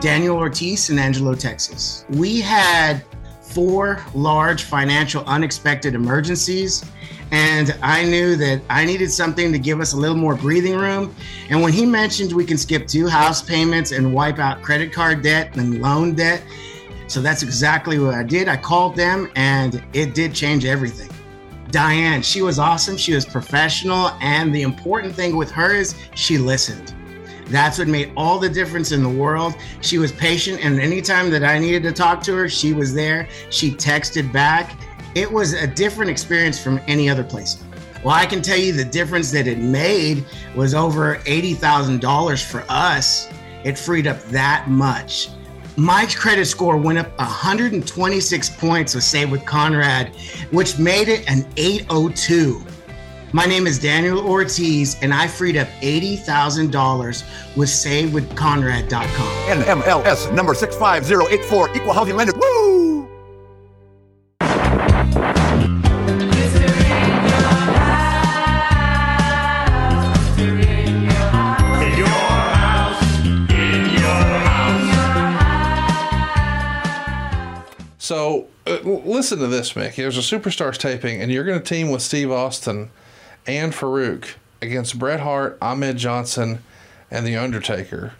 Daniel Ortiz in Angelo, Texas. We had four large financial unexpected emergencies and I knew that I needed something to give us a little more breathing room. And when he mentioned we can skip two house payments and wipe out credit card debt and loan debt, so that's exactly what I did. I called them and it did change everything. Diane, she was awesome. She was professional. And the important thing with her is she listened. That's what made all the difference in the world. She was patient, and anytime that I needed to talk to her, she was there. She texted back, it was a different experience from any other place. Well, I can tell you the difference that it made was over $80,000 for us. It freed up that much. My credit score went up 126 points with Save with Conrad, which made it an 802. My name is Daniel Ortiz, and I freed up $80,000 with SaveWithConrad.com. NMLS number 65084, equal housing lender. Woo! So uh, listen to this, Mick. There's a Superstars taping, and you're going to team with Steve Austin and Faarooq against Bret Hart, Ahmed Johnson, and The Undertaker.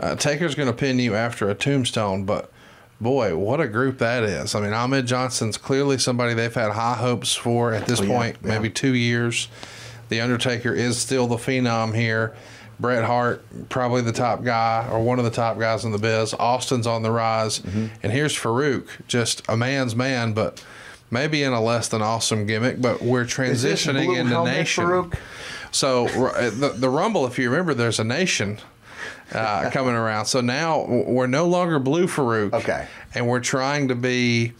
Uh, Taker's going to pin you after a tombstone, but boy, what a group that is. I mean, Ahmed Johnson's clearly somebody they've had high hopes for at this Oh, yeah, point, yeah. maybe two years. The Undertaker is still the phenom here. Bret Hart, probably the top guy or one of the top guys in the biz. Austin's on the rise. Mm-hmm. And here's Faarooq, just a man's man, but maybe in a less than awesome gimmick. But we're transitioning into Nation. Faarooq? So the, the Rumble, if you remember, there's a Nation uh, coming around. So now we're no longer Blue Faarooq. Okay. And we're trying to be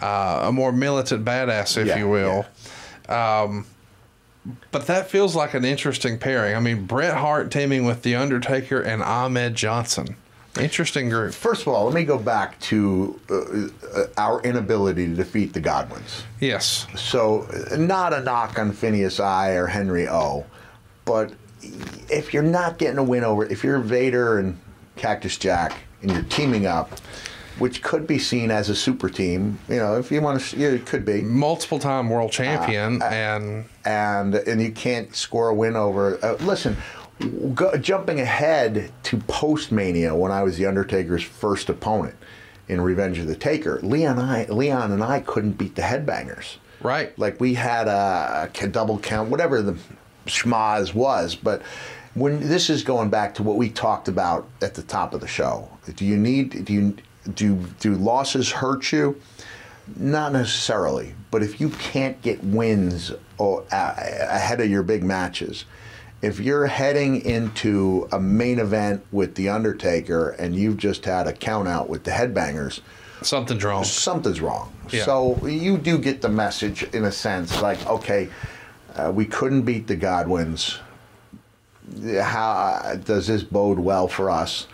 uh, a more militant badass, if Yeah, you will. Um, but that feels like an interesting pairing. I mean, Bret Hart teaming with The Undertaker and Ahmed Johnson. Interesting group. First of all, let me go back to uh, uh, our inability to defeat the Godwins. Yes. So, uh, not a knock on Phineas I or Henry O, but if you're not getting a win over, if you're Vader and Cactus Jack and you're teaming up, which could be seen as a super team, you know, if you want to, yeah, it could be, Multiple time world champion and and and you can't score a win over. Uh, listen, go, jumping ahead to post Mania when I was the Undertaker's first opponent in Revenge of the Taker, Leon, I, Leon and I couldn't beat the Headbangers. right. Like we had a, a double count, whatever the schmaz was, but. When this is going back to what we talked about at the top of the show, do you need do you do do losses hurt you? Not necessarily, but if you can't get wins or, uh, ahead of your big matches, if you're heading into a main event with the Undertaker and you've just had a count out with the Headbangers, Something's wrong. something's wrong. Yeah. So you do get the message in a sense, like okay, uh, we couldn't beat the Godwins. How does this bode well for us?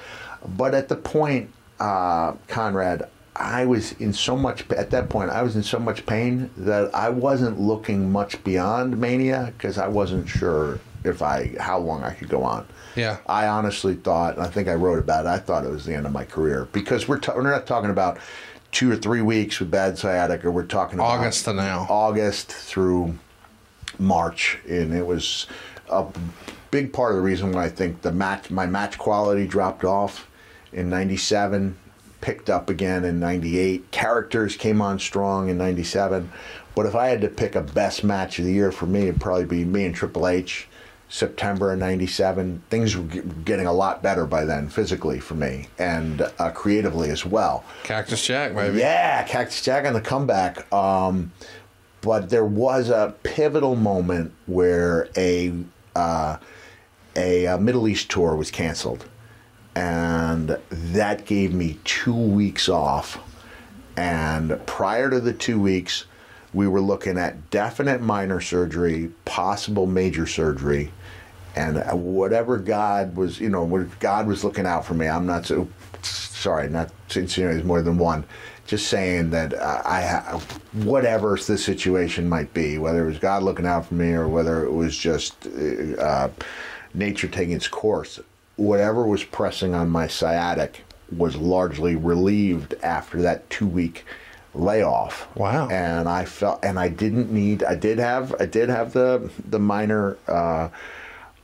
But at the point, uh, Conrad, I was in so much at that point. I was in so much pain that I wasn't looking much beyond mania because I wasn't sure if I how long I could go on. Yeah. I honestly thought, and I think I wrote about it. I thought it was the end of my career because we're ta- we're not talking about two or three weeks with bad sciatica. We're talking about August to now. August through March, and it was a big part of the reason why I think the match my match quality dropped off in '97, picked up again in '98. Characters came on strong in '97, but if I had to pick a best match of the year for me, it'd probably be me and Triple H. September of '97, things were getting a lot better by then, physically for me, and uh, creatively as well. Cactus Jack, maybe. Yeah, Cactus Jack on the comeback. Um, but there was a pivotal moment where a uh, a, uh Middle East tour was canceled, and that gave me two weeks off. And prior to the two weeks, we were looking at definite minor surgery, possible major surgery, and whatever God was, you know, what God was looking out for me. I'm not so sorry, not insinuating there's more than one. Just saying that uh, I, ha- whatever the situation might be, whether it was God looking out for me or whether it was just uh, nature taking its course, whatever was pressing on my sciatic was largely relieved after that two week layoff. Wow. And I felt, and I didn't need. I did have, I did have the the minor. Uh,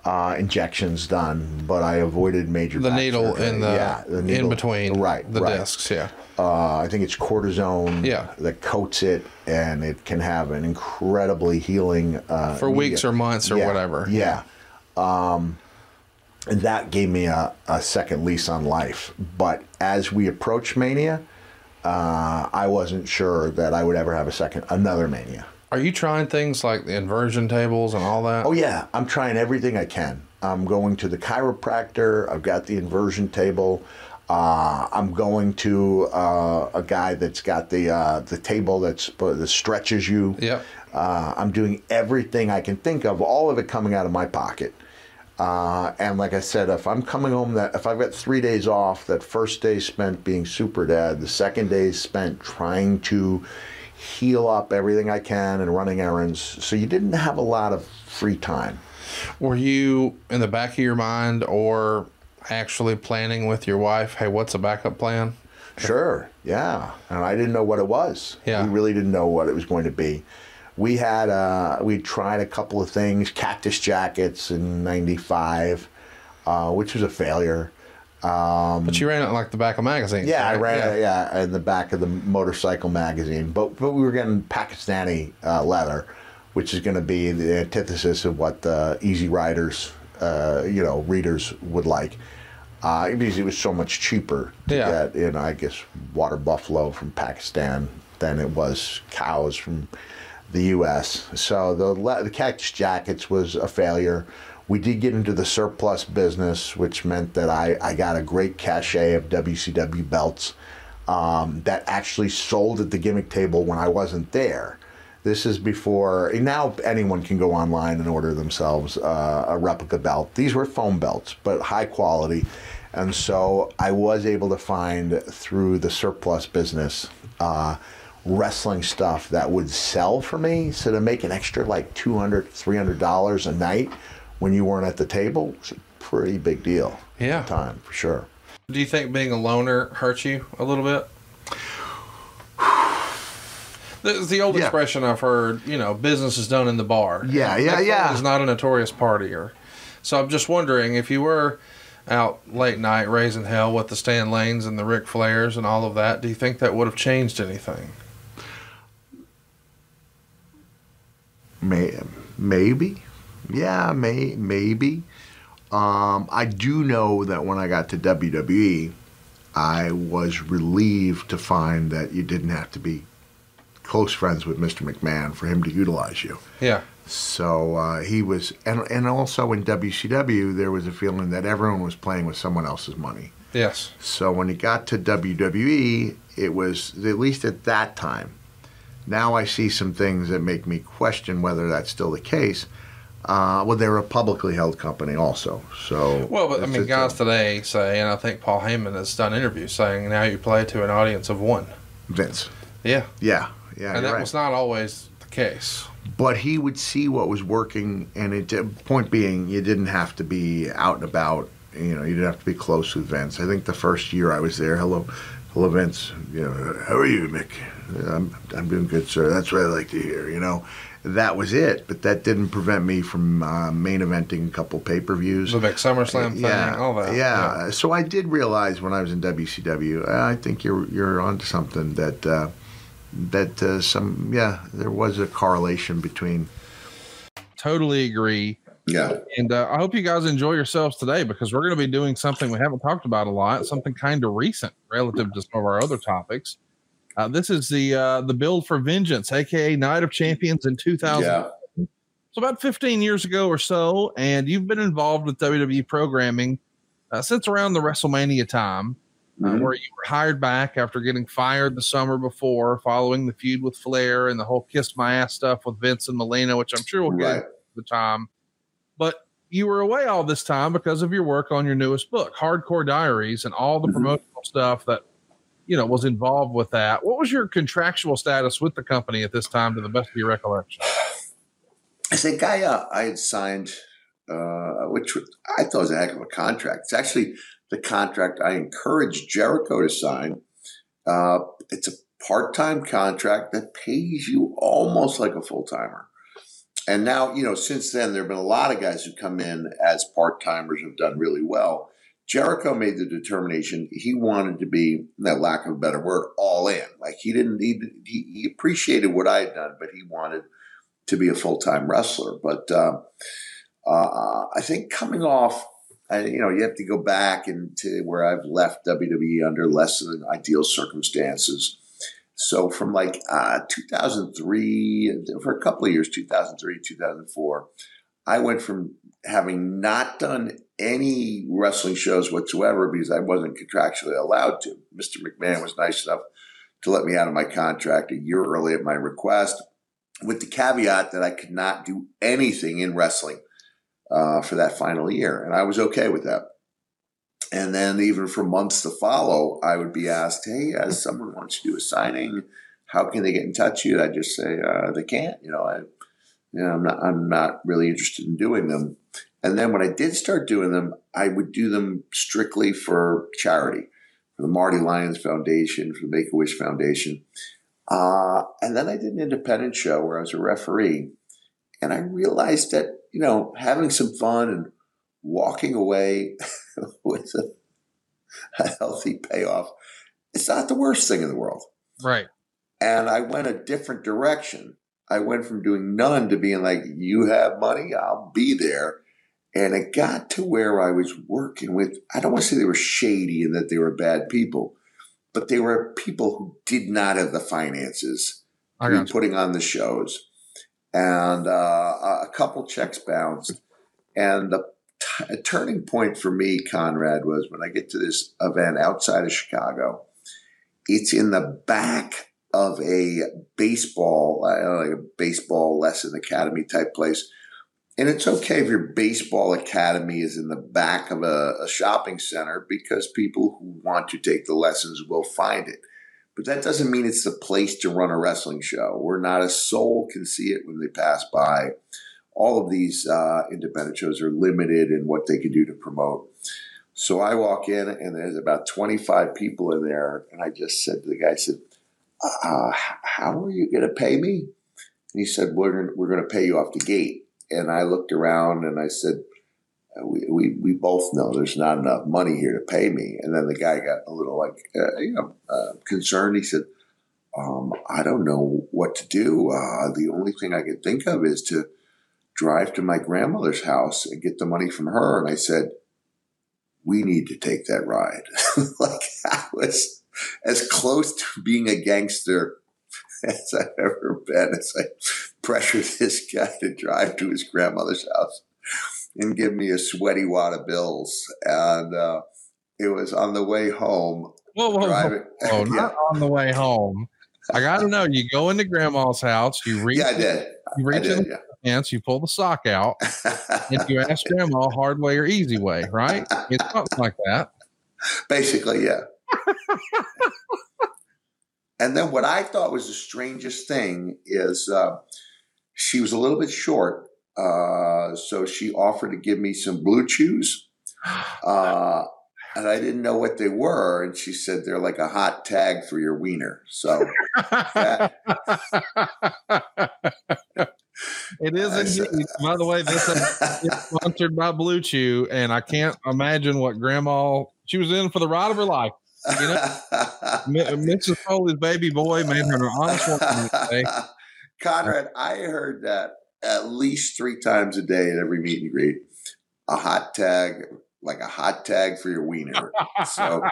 uh, injections done, but I avoided major. The needle in the, yeah, the needle, in between right the right. discs. Yeah. Uh, I think it's cortisone Yeah. that coats it, and it can have an incredibly healing uh, For weeks or months or yeah, whatever. Yeah. Um, and that gave me a, a second lease on life. But as we approached Mania, uh, I wasn't sure that I would ever have a second, another Mania. Are you trying things like the inversion tables and all that? Oh yeah, I'm trying everything I can. I'm going to the chiropractor. I've got the inversion table. Uh, I'm going to uh, a guy that's got the uh, the table that's that stretches you. Yep. Uh, I'm doing everything I can think of, all of it coming out of my pocket. Uh, and like I said, if I'm coming home, that if I've got three days off, that first day spent being super dad, the second day spent trying to heal up everything I can and running errands. So you didn't have a lot of free time. Were you in the back of your mind or actually planning with your wife, hey, what's a backup plan? Sure, yeah. And I didn't know what it was. Yeah. We really didn't know what it was going to be. We had uh, we tried a couple of things, cactus jackets in '95, uh, which was a failure. But you ran it like the back of magazine. Yeah, I right? ran it, yeah, in the back of the motorcycle magazine. But but we were getting Pakistani uh, leather, which is going to be the antithesis of what the Easy Riders, uh, you know, readers would like. Uh, because it was so much cheaper to Yeah. get, you know, I guess water buffalo from Pakistan than it was cows from the U.S. So the the cactus jackets was a failure. We did get into the surplus business, which meant that I, I got a great cachet of WCW belts um, that actually sold at the gimmick table when I wasn't there. This is before now anyone can go online and order themselves uh, a replica belt. These were foam belts, but high quality. And so I was able to find through the surplus business uh, wrestling stuff that would sell for me. So to make an extra like $200, $300 a night when you weren't at the table was a pretty big deal Yeah. at the time, for sure. Do you think being a loner hurt you a little bit? There's the old Yeah. expression I've heard, you know, business is done in the bar. Yeah, yeah, Mick yeah. Foley's not a notorious partier. So I'm just wondering if you were out late night raising hell with the Stan Lanes and the Ric Flairs and all of that, do you think that would have changed anything? May, maybe, yeah, may maybe. Um, I do know that when I got to WWE, I was relieved to find that you didn't have to be close friends with Mr. McMahon for him to utilize you. Yeah. So uh, he was, and and also in WCW, there was a feeling that everyone was playing with someone else's money. Yes. So when it got to WWE, it was at least at that time. Now I see some things that make me question whether that's still the case. Uh, well, they're a publicly held company, also. So Well, but I mean, guys a- today say, and I think Paul Heyman has done interviews saying now you play to an audience of one. Vince. Yeah. Yeah, yeah, and that right. was not always the case. but he would see what was working, and it. Point being, you didn't have to be out and about. You know, you didn't have to be close with Vince. I think the first year I was there, hello, hello, Vince. You know, how are you, Mick? I'm I'm doing good, sir. That's what I like to hear. You know, that was it. But that didn't prevent me from uh, main eventing a couple pay per views. The big SummerSlam thing, Yeah, all that. Yeah. So I did realize when I was in WCW, I think you're you're onto something that uh, that uh, some yeah there was a correlation between Totally agree. yeah And uh, I hope you guys enjoy yourselves today because we're going to be doing something we haven't talked about a lot, something kind of recent relative to some of our other topics. Uh, this is the uh, the build for vengeance, aka Night of Champions in 2000. Yeah. So about 15 years ago or so, and you've been involved with WWE programming uh, since around the WrestleMania time, uh, Mhm. where you were hired back after getting fired the summer before, following the feud with Flair and the whole "kiss my ass" stuff with Vince and Melina, which I'm sure we'll get Right. the time. But you were away all this time because of your work on your newest book, Hardcore Diaries, and all the Mhm. promotional stuff that you know was involved with that. What was your contractual status with the company at this time, to the best of your recollection? I I uh, I had signed, uh, which I thought was a heck of a contract. It's actually the contract I encouraged Jericho to sign. Uh, it's a part time contract that pays you almost like a full timer. And now, you know, since then, there have been a lot of guys who come in as part timers have done really well. Jericho made the determination he wanted to be, that lack of a better word, all in. Like he didn't, he, he appreciated what I had done, but he wanted to be a full time wrestler. But uh, uh, I think coming off, I, you know, you have to go back into where I've left WWE under less than ideal circumstances. So from like uh, 2003 for a couple of years, 2003, 2004, I went from having not done any wrestling shows whatsoever because I wasn't contractually allowed to. Mr. McMahon was nice enough to let me out of my contract a year early at my request, with the caveat that I could not do anything in wrestling uh, for that final year, and I was okay with that. And then even for months to follow, I would be asked, "Hey, as someone wants to do a signing, how can they get in touch with you?" I'd just say uh, they can't. You know, I, you know, I'm not, I'm not really interested in doing them. And then when I did start doing them, I would do them strictly for charity, for the Marty Lyons Foundation, for the Make a Wish Foundation. Uh, and then I did an independent show where I was a referee, and I realized that you know having some fun and walking away with a, a healthy payoff, it's not the worst thing in the world. Right. And I went a different direction. I went from doing none to being like, you have money, I'll be there. And it got to where I was working with, I don't want to say they were shady and that they were bad people, but they were people who did not have the finances to be putting on the shows. And uh, a couple checks bounced. And the t- turning point for me, Conrad, was when I get to this event outside of Chicago. It's in the back of a baseball, know, like a baseball lesson academy type place. And it's okay if your baseball academy is in the back of a, a shopping center because people who want to take the lessons will find it. But that doesn't mean it's the place to run a wrestling show where not a soul can see it when they pass by. All of these uh, independent shows are limited in what they can do to promote. So I walk in and there's about 25 people in there. And I just said to the guy, I said, uh, how are you going to pay me? And he said, we're going we're going to pay you off the gate. And I looked around and I said, we, we, we both know there's not enough money here to pay me. And then the guy got a little like, uh, you know, uh, concerned. He said, um, I don't know what to do. Uh, the only thing I can think of is to drive to my grandmother's house and get the money from her. And I said, we need to take that ride. like I was as close to being a gangster as I've ever been as I pressured this guy to drive to his grandmother's house and give me a sweaty wad of bills. And uh, it was on the way home. Whoa, whoa, whoa, driving. whoa, yeah. not on the way home. I got to know. You go into grandma's house. You reach. yeah, I did. You reach in did. the pants. You pull the sock out, and you ask grandma hard way or easy way. Right? It's something like that. Basically, yeah. and then what I thought was the strangest thing is uh, she was a little bit short, uh, so she offered to give me some blue chews, uh, and I didn't know what they were, and she said they're like a hot tag for your wiener. So it is indeed. By the way, this is sponsored by BlueChew, and I can't imagine what Grandma. She was in for the ride of her life. You M- Mrs. Foley's baby boy made her an honest woman today. Conrad, I heard that at least three times a day at every meet and greet. A hot tag, like a hot tag for your wiener. So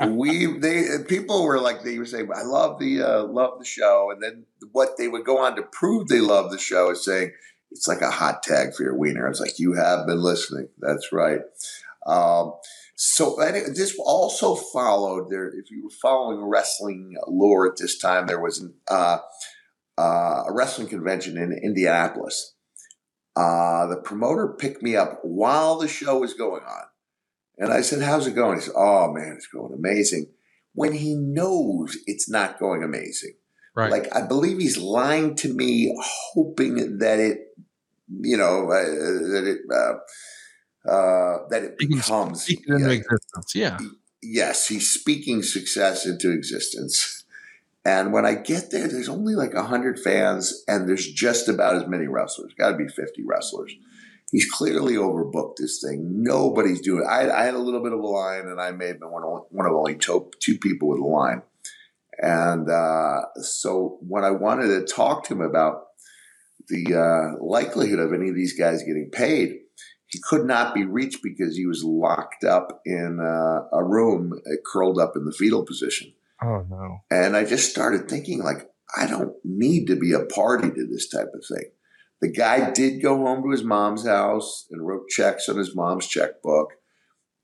we they people were like they would say, I love the uh, love the show, and then what they would go on to prove they love the show is saying it's like a hot tag for your wiener. I was like, you have been listening. That's right. Um, so this also followed there. If you were following wrestling lore at this time, there was an, uh, uh, a wrestling convention in Indianapolis. Uh, the promoter picked me up while the show was going on. And I said, How's it going? He said, Oh man, it's going amazing. When he knows it's not going amazing. Right. Like, I believe he's lying to me, hoping that it, you know, uh, that it, uh, uh, that it becomes. into existence. Yeah. yes, he's speaking success into existence. And when I get there, there's only like 100 fans, and there's just about as many wrestlers. Got to be 50 wrestlers. He's clearly overbooked this thing. Nobody's doing I, I had a little bit of a line, and I may have been one of, one of only two, two people with a line. And uh, so when I wanted to talk to him about the uh, likelihood of any of these guys getting paid, he could not be reached because he was locked up in uh, a room, uh, curled up in the fetal position. Oh no. And I just started thinking, like, I don't need to be a party to this type of thing. The guy did go home to his mom's house and wrote checks on his mom's checkbook.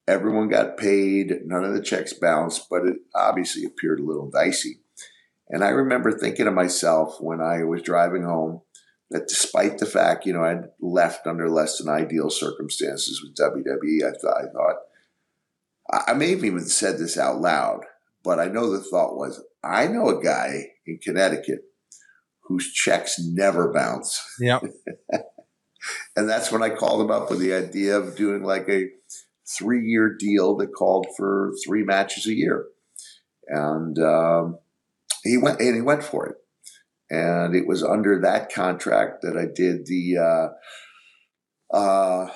Everyone got paid. None of the checks bounced, but it obviously appeared a little dicey. And I remember thinking to myself when I was driving home that despite the fact, you know, I'd left under less than ideal circumstances with WWE, I thought, I thought, I may have even said this out loud, but I know the thought was, I know a guy in Connecticut whose checks never bounce. Yep. And that's when I called him up with the idea of doing like a three year deal that called for three matches a year. And um, he went and he went for it. And it was under that contract that I did the uh, uh,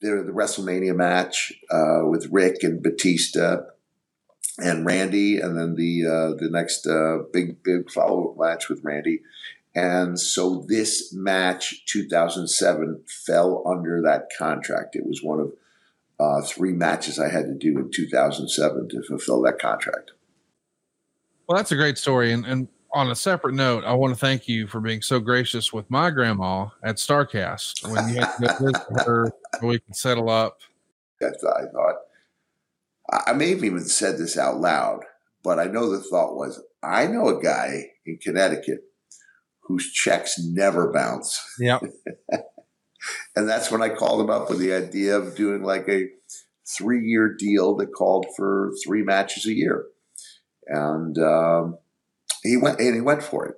the, the WrestleMania match uh, with Ric and Batista and Randy, and then the uh, the next uh, big big follow up match with Randy. And so this match, 2007, fell under that contract. It was one of uh, three matches I had to do in 2007 to fulfill that contract. Well, that's a great story. And, and on a separate note, I want to thank you for being so gracious with my grandma at Starrcast when you had to visit her so we could settle up. That's what I thought. I may have even said this out loud, but I know the thought was, I know a guy in Connecticut whose checks never bounce. Yep. And that's when I called him up with the idea of doing like a three year deal that called for three matches a year. And um, he went and he went for it.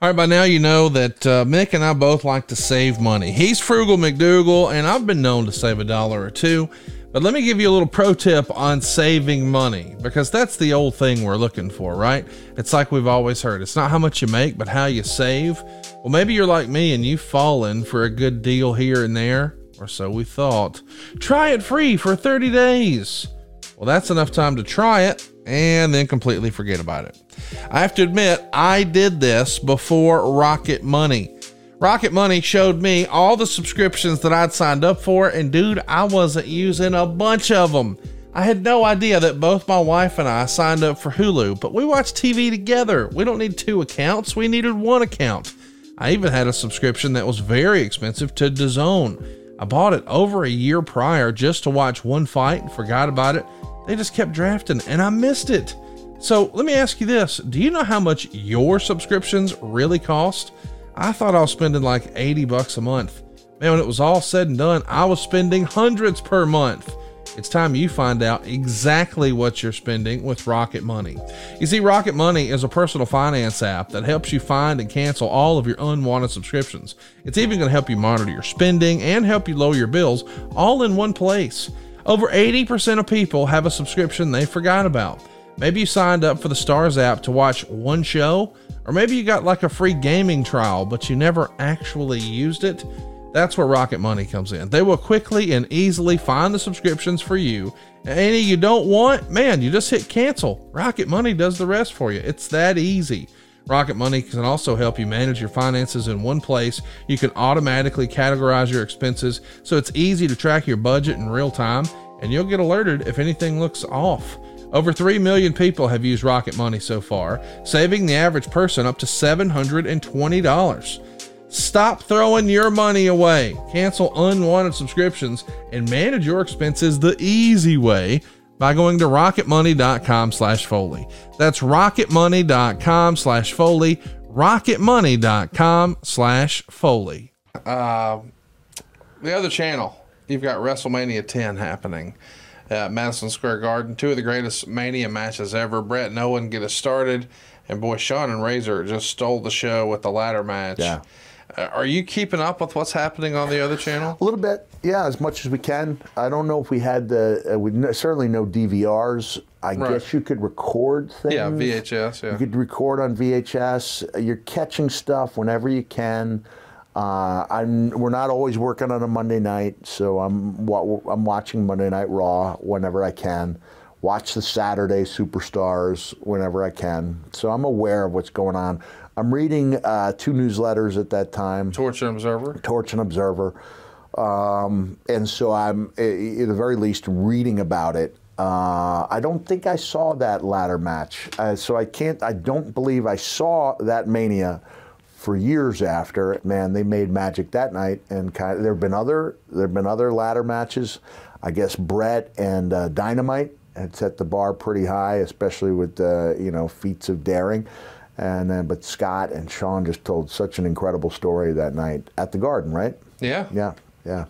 All right, by now you know that uh, Mick and I both like to save money. He's Frugal McDougal, and I've been known to save a dollar or two. But let me give you a little pro tip on saving money because that's the old thing we're looking for, right? It's like we've always heard it's not how much you make, but how you save. Well, maybe you're like me and you've fallen for a good deal here and there, or so we thought. Try it free for 30 days. Well, that's enough time to try it and then completely forget about it. I have to admit, I did this before Rocket Money. Rocket Money showed me all the subscriptions that I'd signed up for, and dude, I wasn't using a bunch of them. I had no idea that both my wife and I signed up for Hulu, but we watch TV together. We don't need two accounts, we needed one account. I even had a subscription that was very expensive to DAZN. I bought it over a year prior just to watch one fight and forgot about it. They just kept drafting and I missed it. So let me ask you this Do you know how much your subscriptions really cost? I thought I was spending like 80 bucks a month. Man, when it was all said and done, I was spending hundreds per month. It's time you find out exactly what you're spending with Rocket Money. You see, Rocket Money is a personal finance app that helps you find and cancel all of your unwanted subscriptions. It's even going to help you monitor your spending and help you lower your bills all in one place. Over 80% of people have a subscription they forgot about. Maybe you signed up for the Starz app to watch one show, or maybe you got like a free gaming trial, but you never actually used it. That's where Rocket Money comes in. They will quickly and easily find the subscriptions for you. Any you don't want, man, you just hit cancel. Rocket Money does the rest for you. It's that easy. Rocket Money can also help you manage your finances in one place. You can automatically categorize your expenses so it's easy to track your budget in real time, and you'll get alerted if anything looks off. Over 3 million people have used Rocket Money so far, saving the average person up to $720. Stop throwing your money away. Cancel unwanted subscriptions and manage your expenses the easy way by going to rocketmoney.com slash Foley. That's rocketmoney.com slash Foley. Rocketmoney.com slash Foley. Uh, the other channel, you've got WrestleMania 10 happening at Madison Square Garden. Two of the greatest Mania matches ever. Bret and Owen get us started, and boy, Shawn and Razor just stole the show with the ladder match. Yeah. Uh, Are you keeping up with what's happening on the other channel? A little bit, yeah, as much as we can. I don't know if we had the, uh, we n- certainly no DVRs. I Right. guess you could record things. Yeah, VHS. Yeah. You could record on VHS. You're catching stuff whenever you can. Uh, I'm, we're not always working on a Monday night, so I'm I'm watching Monday Night Raw whenever I can. Watch the Saturday Superstars whenever I can. So I'm aware of what's going on. I'm reading uh, two newsletters at that time. Torch and Observer. Torch and Observer. Um, and so I'm, at the very least, reading about it. Uh, I don't think I saw that ladder match. Uh, so I can't, I don't believe I saw that Mania for years after. Man, they made magic that night. And kind of, there have been other, there have been other ladder matches. I guess Bret and uh, Dynamite had set the bar pretty high, especially with the, you know, feats of daring. And then, but Scott and Shawn just told such an incredible story that night at the Garden, right? Yeah. Yeah, yeah.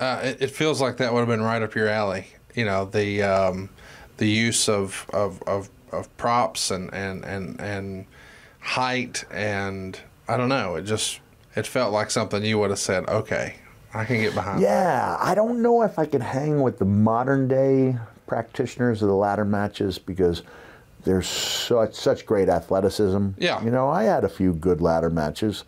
Uh, it, it feels like that would have been right up your alley. You know, the um, the use of, of, of, of props and, and, and, and height and I don't know. It just it felt like something you would have said, okay, I can get behind. Yeah, I don't know if I could hang with the modern day practitioners of the ladder matches because there's such such great athleticism. Yeah. You know, I had a few good ladder matches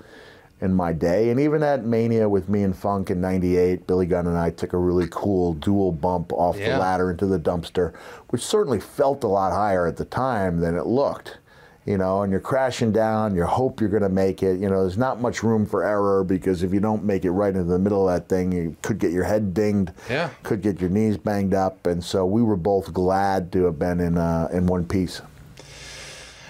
in my day, and even at Mania with me and Funk in '98, Billy Gunn and I took a really cool dual bump off Yeah. the ladder into the dumpster, which certainly felt a lot higher at the time than it looked. You know, and you're crashing down, you hope you're going to make it. You know, there's not much room for error because if you don't make it right into the middle of that thing, you could get your head dinged, Yeah. could get your knees banged up. And so we were both glad to have been in, uh, in one piece.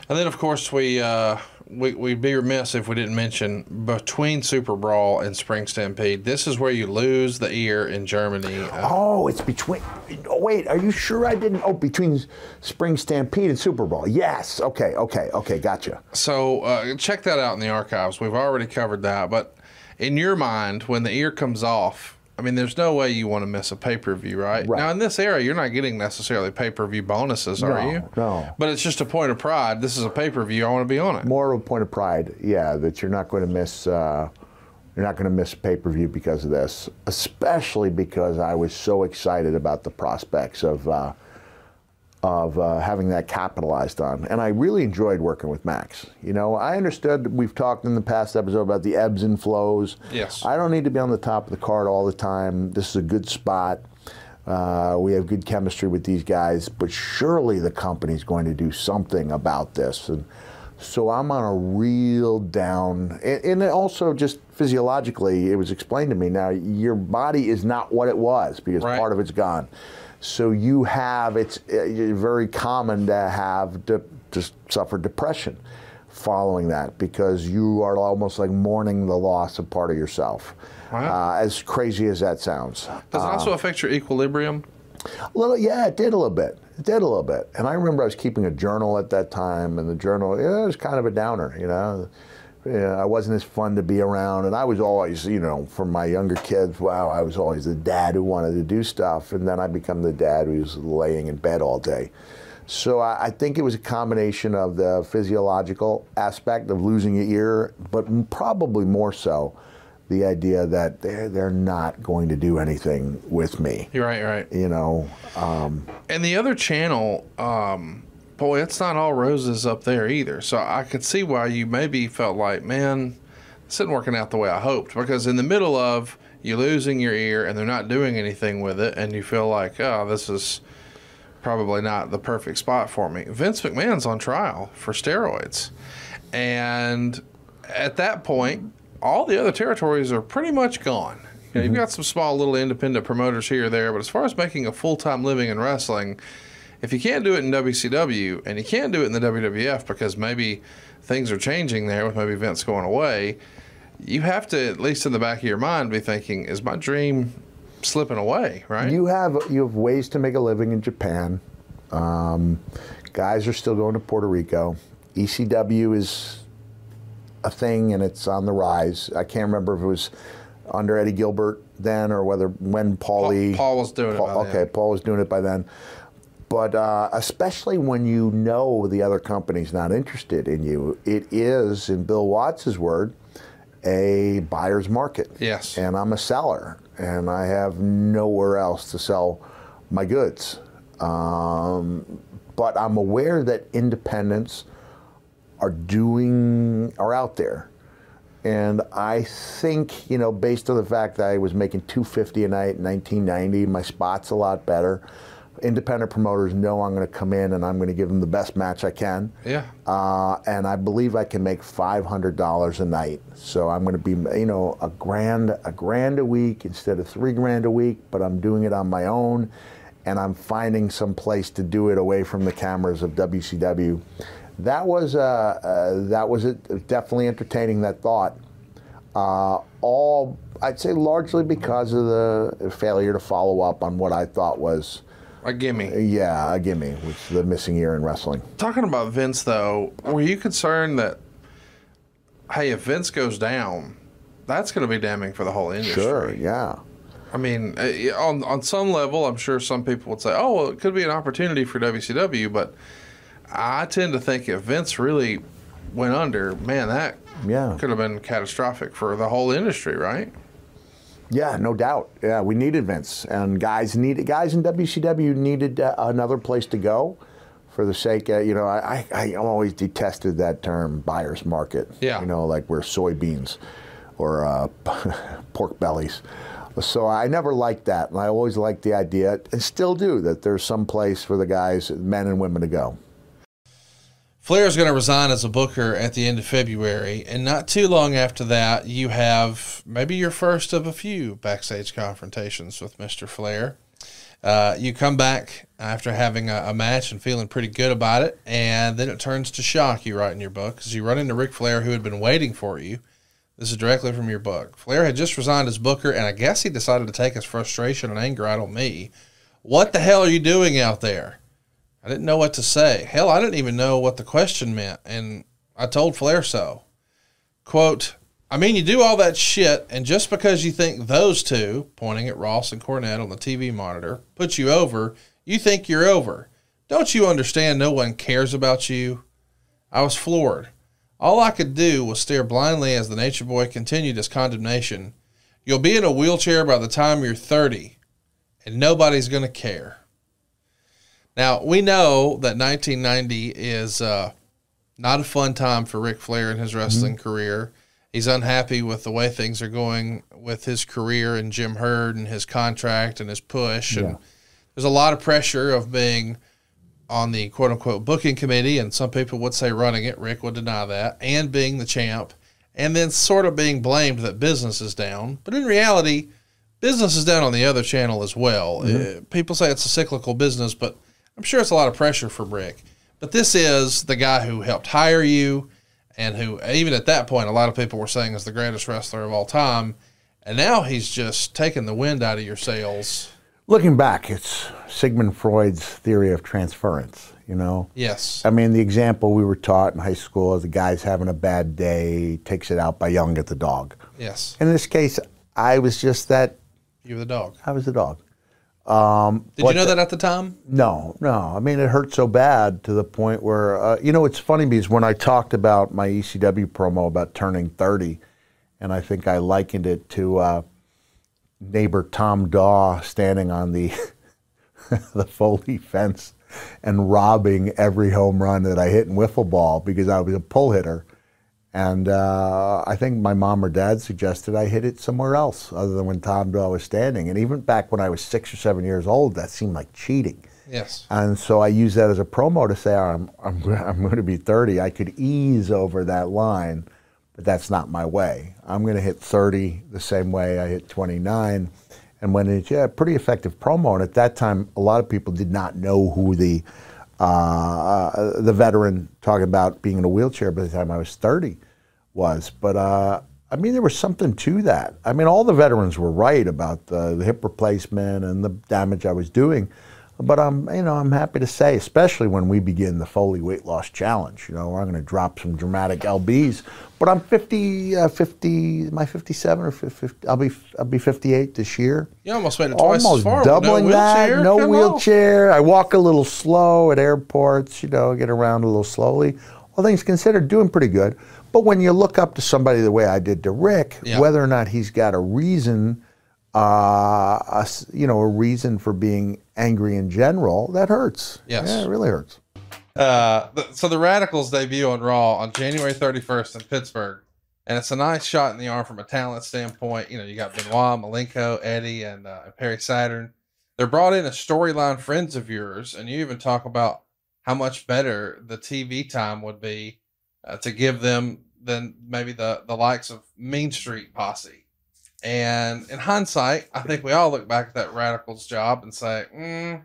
And then, of course, we, uh, we, we'd be remiss if we didn't mention between Super Brawl and Spring Stampede, this is where you lose the ear in Germany. Uh, Oh, it's between. Oh, wait, are you sure I didn't? Oh, between Spring Stampede and Super Bowl. Yes. Okay. Okay. Okay. Gotcha. So uh, check that out in the archives. We've already covered that. But in your mind, when the ear comes off, I mean, there's no way you want to miss a pay per view, right? Right. Now, in this era, you're not getting necessarily pay per view bonuses, are No, you? no. But it's just a point of pride. This is a pay per view. I want to be on it. More of a point of pride. Yeah, that you're not going to miss. Uh, you're not going to miss pay per view because of this, especially because I was so excited about the prospects of uh, of uh, having that capitalized on, and I really enjoyed working with Max. You know, I understood we've talked in the past episode about the ebbs and flows. Yes. I don't need to be on the top of the card all the time. This is a good spot. Uh, we have good chemistry with these guys, but surely the company's going to do something about this. And so I'm on a real down, and, and also just physiologically, it was explained to me. Now your body is not what it was because Right. part of it's gone. So you have it's uh, very common to have to just suffer depression following that because you are almost like mourning the loss of part of yourself. Wow. Uh, as crazy as that sounds. Does it also affect your equilibrium? A little, yeah, it did a little bit. It did a little bit. And I remember I was keeping a journal at that time, and the journal, yeah, it was kind of a downer, you know. Yeah, I wasn't as fun to be around, and I was always, you know, for my younger kids, wow, I was always the dad who wanted to do stuff, and then I become the dad who was laying in bed all day. So I, I think it was a combination of the physiological aspect of losing your ear, but probably more so the idea that they're they're not going to do anything with me You're right, you're right. you know um, And the other channel, um, boy, it's not all roses up there either. So I could see why you maybe felt like, man, this isn't working out the way I hoped. Because in the middle of you losing your ear and they're not doing anything with it, and you feel like, oh, this is probably not the perfect spot for me. Vince McMahon's on trial for steroids. And at that point, all the other territories are pretty much gone. You know, You've mm-hmm. got some small little independent promoters here or there, but as far as making a full time living in wrestling, if you can't do it in WCW and you can't do it in the WWF because maybe things are changing there with maybe Vince going away, you have to, at least in the back of your mind, be thinking, is my dream slipping away, right? you have you have ways to make a living in Japan. Um, guys are still going to Puerto Rico. ECW is a thing and it's on the rise. I can't remember if it was under Eddie Gilbert then or whether when Paulie Paul was doing it Paul, then. okay, Paul was doing it by then. But uh, especially when you know the other company's not interested in you, it is, in Bill Watts' word, a buyer's market. Yes. And I'm a seller, and I have nowhere else to sell my goods. Um, but I'm aware that independents are doing are out there. And I think, you know, based on the fact that I was making 250 a night in 1990, my spot's a lot better. Independent promoters know I'm going to come in and I'm going to give them the best match I can. Yeah. Uh, and I believe I can make $500 a night. So I'm going to be, you know, a grand, a grand a week instead of three grand a week. But I'm doing it on my own, and I'm finding some place to do it away from the cameras of WCW. That was, uh, uh, that was it, definitely entertaining. That thought. Uh, all I'd say largely because of the failure to follow up on what I thought was, A gimme. yeah, a gimme, which is the missing year in wrestling. Talking about Vince, though, were you concerned that, hey, if Vince goes down, that's going to be damning for the whole industry? Sure, yeah. I mean, uh, on on some level, I'm sure some people would say, "Oh, well, it could be an opportunity for WCW," but I tend to think if Vince really went under, man, that Yeah. could have been catastrophic for the whole industry, right? Yeah, no doubt. Yeah, we needed Vince, and guys needed guys in WCW needed uh, another place to go, for the sake. Uh, you know, I, I I always detested that term buyer's market. Yeah. You know, like we're soybeans, or uh, pork bellies. So I never liked that, and I always liked the idea, and still do, that there's some place for the guys, men and women, to go. Flair is going to resign as a booker at the end of February, and not too long after that, you have maybe your first of a few backstage confrontations with Mr. Flair. Uh, you come back after having a, a match and feeling pretty good about it, and then it turns to shock. You write in your book because you run into Ric Flair, who had been waiting for you. This is directly from your book. Flair had just resigned as booker, and I guess he decided to take his frustration and anger out on me. What the hell are you doing out there? I didn't know what to say. Hell, I didn't even know what the question meant, and I told Flair so. Quote, I mean, you do all that shit, and just because you think those two, pointing at Ross and Cornette on the TV monitor, put you over, you think you're over. Don't you understand no one cares about you? I was floored. All I could do was stare blindly as the Nature Boy continued his condemnation. You'll be in a wheelchair by the time you're 30, and nobody's going to care. Now, we know that 1990 is uh, not a fun time for Ric Flair in his wrestling career. He's unhappy with the way things are going with his career and Jim Herd and his contract and his push. And there's a lot of pressure of being on the quote unquote booking committee, and some people would say running it. Ric would deny that, and being the champ, and then sort of being blamed that business is down. But in reality, business is down on the other channel as well. Uh, people say it's a cyclical business, but I'm sure it's a lot of pressure for Ric. But this is the guy who helped hire you, and who, even at that point, a lot of people were saying is the greatest wrestler of all time. And now he's just taking the wind out of your sails. Looking back, it's Sigmund Freud's theory of transference. You know, Yes. I mean, the example we were taught in high school is the guy's having a bad day, takes it out by yelling at the dog. Yes. In this case, I was just that. You were the dog. I was the dog. Did you know the- that at the time? No, no. I mean, it hurt so bad to the point where, uh, you know, it's funny because when I talked about my ECW promo about turning 30, and I think I likened it to uh, neighbor Tom Daw standing on the the Foley fence and robbing every home run that I hit in wiffle ball because I was a pull hitter. And uh, I think my mom or dad suggested I hit it somewhere else other than when Tom Daw was standing. And even back when I was six or seven years old, that seemed like cheating. Yes. And so I use that as a promo to say I'm, I'm, I'm going to be 30. I could ease over that line, but that's not my way. I'm going to hit 30 the same way I hit 29. And when it's yeah, a pretty effective promo. And at that time, a lot of people did not know who the uh, the veteran talking about being in a wheelchair by the time I was 30 was. But uh, I mean, there was something to that. I mean, all the veterans were right about the, the hip replacement and the damage I was doing. But I'm, you know, I'm happy to say, especially when we begin the Foley Weight Loss Challenge, you know, I'm going to drop some dramatic lbs. But I'm 50, uh, 50, am I 57 or 50? I'll be, I'll be 58 this year You almost it twice almost as far. doubling no that. wheelchair. No Come on. wheelchair. I walk a little slow at airports. You know, get around a little slowly. all things considered, doing pretty good. But when you look up to somebody the way I did to Ric, Yeah. whether or not he's got a reason, uh, a you know, a reason for being angry in general, that hurts. Yes. Yeah, it really hurts. Uh, so the Radicalz debut on Raw on January 31st in Pittsburgh, and it's a nice shot in the arm from a talent standpoint. You know, you got Benoit, Malenko, Eddie, and uh, Perry Saturn. They're brought in as storyline friends of yours, and you even talk about how much better the TV time would be uh, to give them than maybe the the likes of Mean Street Posse. And in hindsight, I think we all look back at that Radicalz job and say, mm,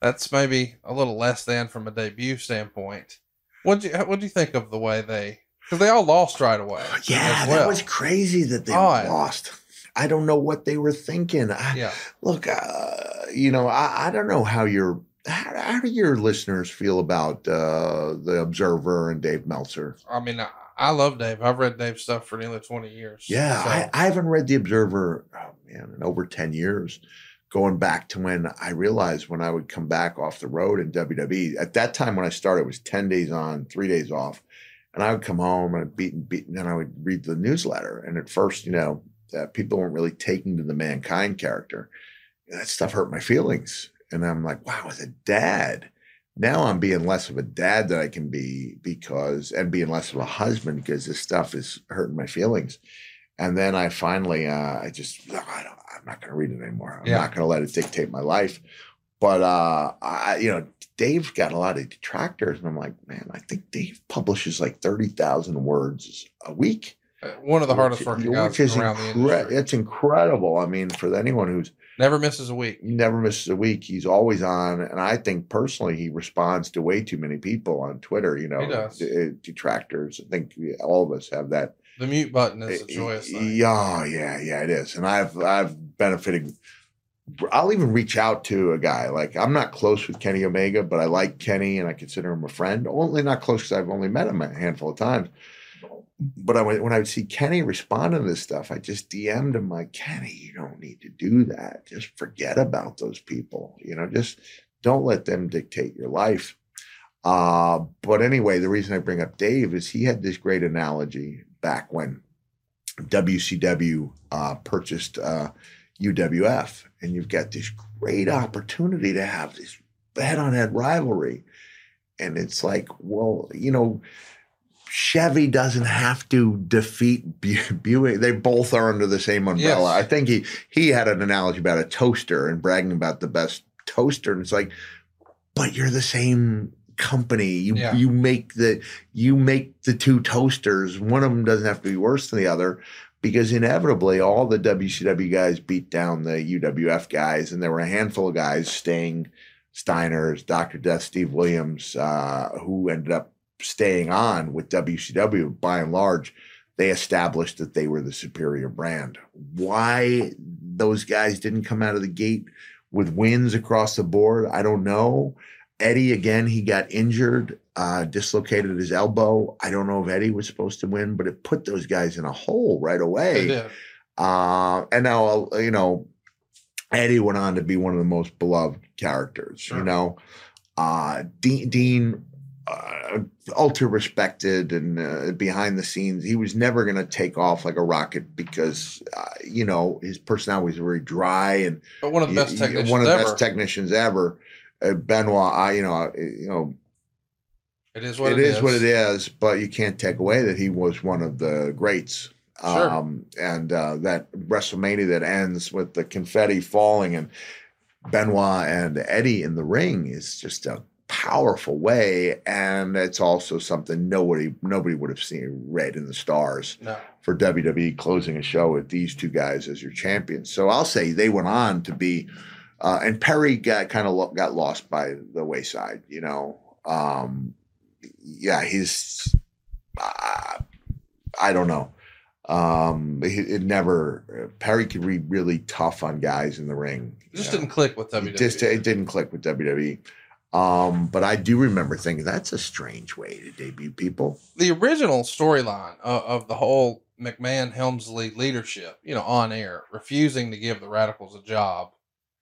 that's maybe a little less than from a debut standpoint. What do you what do you think of the way they? Because they all lost right away. Yeah, well. that was crazy that they Oh, lost. I don't know what they were thinking. I, Yeah, Look, uh, you know, I, I don't know how your how, how do your listeners feel about uh, the Observer and Dave Meltzer? I mean, I, love Dave. I've read Dave's stuff for nearly twenty years. Yeah, So, I, I haven't read the Observer, oh man, in over ten years. Going back to when I realized when I would come back off the road in WWE. At that time, when I started, it was ten days on, three days off, and I would come home and I'd beat and beat, and then I would read the newsletter. And at first, you know, uh, people weren't really taking to the mankind character. that stuff hurt my feelings. And I'm like, wow, as a dad, now I'm being less of a dad that I can be because, and being less of a husband because this stuff is hurting my feelings. And then I finally, uh, I just, I don't, I'm not going to read it anymore. I'm Yeah. not going to let it dictate my life. But, uh, I, you know, Dave's got a lot of detractors. And I'm like, man, I think Dave publishes like 30,000 words a week uh, one of the hardest working guys is around the incre- industry. It's incredible. I mean, for anyone who's Never misses a week. never misses a week, he's always on. And I think personally, he responds to way too many people on Twitter. You know, He does. d- detractors. I think all of us have that. The mute button is a Eh, joyous thing. Yeah, yeah, yeah. It is, and I've I've benefited. I'll even reach out to a guy like I'm not close with Kenny Omega, but I like Kenny and I consider him a friend. Only not close because I've only met him a handful of times. But I, when I would see Kenny respond to this stuff, I just DM'd him like, Kenny, you don't need to do that. Just forget about those people. You know, just don't let them dictate your life. Uh, but anyway, the reason I bring up Dave is he had this great analogy back when WCW uh, purchased uh, UWF, and you've got this great opportunity to have this head on head rivalry. And it's like, well, you know, Chevy doesn't have to defeat Buick. They both are under the same umbrella. Yes. I think he he had an analogy about a toaster and bragging about the best toaster, and it's like, but you're the same company. You Yeah. you make the you make the two toasters. One of them doesn't have to be worse than the other. Because inevitably, all the WCW guys beat down the UWF guys, and there were a handful of guys, Sting, Steiner's, Dr. Death, Steve Williams, uh, who ended up staying on with WCW by and large, they established that they were the superior brand. Why those guys didn't come out of the gate with wins across the board, I don't know. Eddie, again, he got injured, uh, dislocated his elbow. I don't know if Eddie was supposed to win, but it put those guys in a hole right away. Uh, and now, uh, you know, Eddie went on to be one of the most beloved characters, Sure. you know. Uh, Dean, Dean uh, ultra respected and uh, behind the scenes, he was never going to take off like a rocket because, uh, you know, his personality was very dry and But one of the best technicians one of the ever. best technicians ever. Uh, Benoit, I, you know, I- you know, it is what it is, what it is, but you can't take away that he was one of the greats. Sure. Um, and uh, that WrestleMania that ends with the confetti falling and Benoit and Eddie in the ring is just a powerful way, and it's also something nobody nobody would have seen read in the stars No. for WWE closing a show with these two guys as your champions. So I'll say they went on to be, uh, and Perry got kind of lo- got lost by the wayside. You know, um, yeah, he's, uh, I don't know. Um, it, it never Perry could be really tough on guys in the ring. It just know. didn't click with It WWE. just it didn't click with WWE. Um, but I do remember thinking that's a strange way to debut people. the original storyline of, of the whole McMahon Helmsley leadership, you know, on air, refusing to give the Radicalz a job,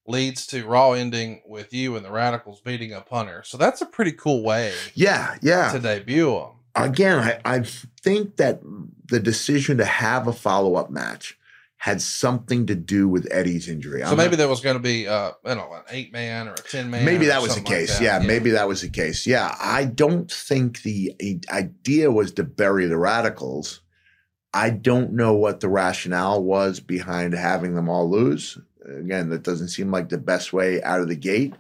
leads to Raw ending with you and the Radicalz beating up Hunter. So that's a pretty cool way Yeah, yeah. to debut them. again, I, I think that the decision to have a follow up match had something to do with Eddie's injury. So I'm maybe not- there was going to be, uh, I don't know, an eight man or a ten man. maybe that was the something like case. yeah, maybe that was the case. Yeah, I don't think the idea was to bury the Radicalz. I don't know what the rationale was behind having them all lose. Again, that doesn't seem like the best way out of the gate.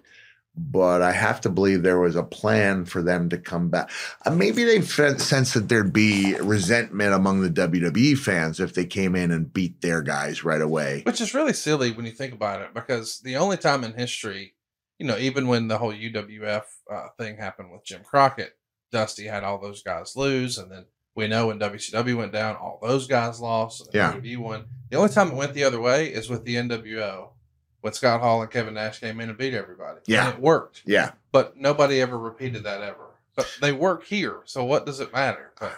But I have to believe there was a plan for them to come back. Uh, maybe they sensed that there'd be resentment among the WWE fans if they came in and beat their guys right away. Which is really silly when you think about it, because the only time in history, you know, even when the whole UWF uh, thing happened with Jim Crockett, Dusty had all those guys lose, and then we know when WCW went down, all those guys lost. And Yeah. WWE won. The only time it went the other way is with the NWO, when Scott Hall and Kevin Nash came in and beat everybody. Yeah. and it worked, Yeah. but nobody ever repeated that ever. But they work here, so what does it matter? But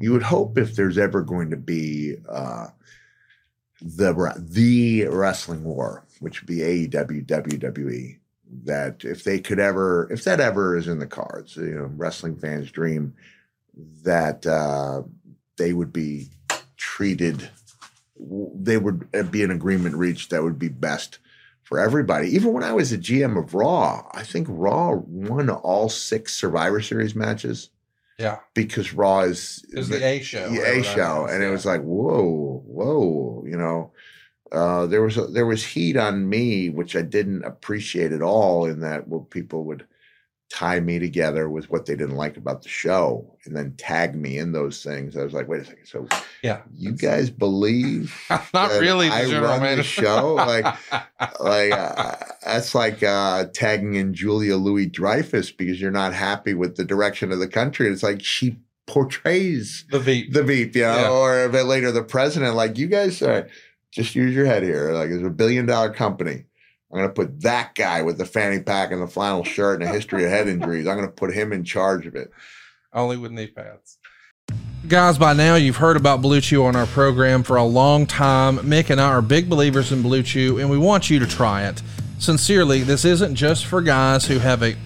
you would hope if there's ever going to be uh, the the wrestling war, which would be AEW, WWE, that if they could ever, if that ever is in the cards, you know, wrestling fans' dream, that uh, they would be treated, they would uh, be an agreement reached that would be best for everybody. Even when I was a GM of Raw, I think Raw won all six Survivor Series matches yeah, because Raw is it was the A show. the A show, and it was like, whoa, whoa, you know. Uh, there was a, there was heat on me, which I didn't appreciate at all. In that, well, people would tie me together with what they didn't like about the show, and then tag me in those things. I was like, wait a second, so yeah. you guys believe I'm not really the I general run the show? Like, like uh, that's like uh, tagging in Julia Louis Dreyfus because you're not happy with the direction of the country. It's like she portrays the Veep. the Veep, you know, Yeah. or a bit later the president. Like you guys, uh, just use your head here. Like it's a billion dollar company. I'm gonna put that guy with the fanny pack and the flannel shirt and a history of head injuries. I'm gonna put him in charge of it. Only with knee pads. Guys, by now you've heard about BlueChew on our program for a long time. Mick and I are big believers in BlueChew, and we want you to try it. Sincerely, this isn't just for guys who have a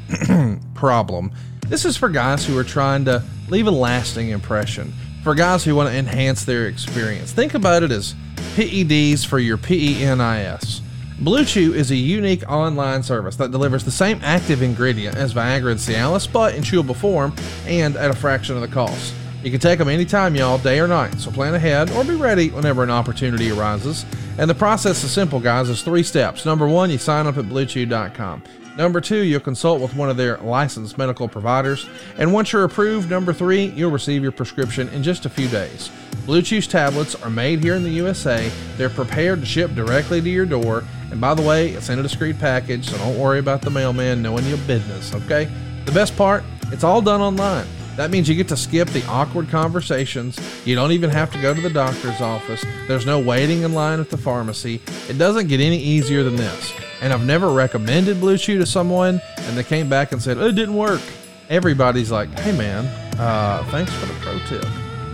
problem. This is for guys who are trying to leave a lasting impression, for guys who want to enhance their experience. Think about it as PEDs for your PENIS. BlueChew is a unique online service that delivers the same active ingredient as Viagra and Cialis, but in chewable form and at a fraction of the cost. You can take them anytime, y'all, day or night, so plan ahead or be ready whenever an opportunity arises. And the process is simple, guys. There's three steps. Number one, you sign up at bluechew.com. Number two, you'll consult with one of their licensed medical providers. And once you're approved, number three, you'll receive your prescription in just a few days. BlueChew's tablets are made here in the USA. They're prepared to ship directly to your door. And by the way, it's in a discreet package, so don't worry about the mailman knowing your business, okay? The best part, it's all done online. That means you get to skip the awkward conversations. You don't even have to go to the doctor's office. There's no waiting in line at the pharmacy. It doesn't get any easier than this. And I've never recommended BlueChew to someone and they came back and said, oh, it didn't work. Everybody's like, hey man, uh, thanks for the pro tip.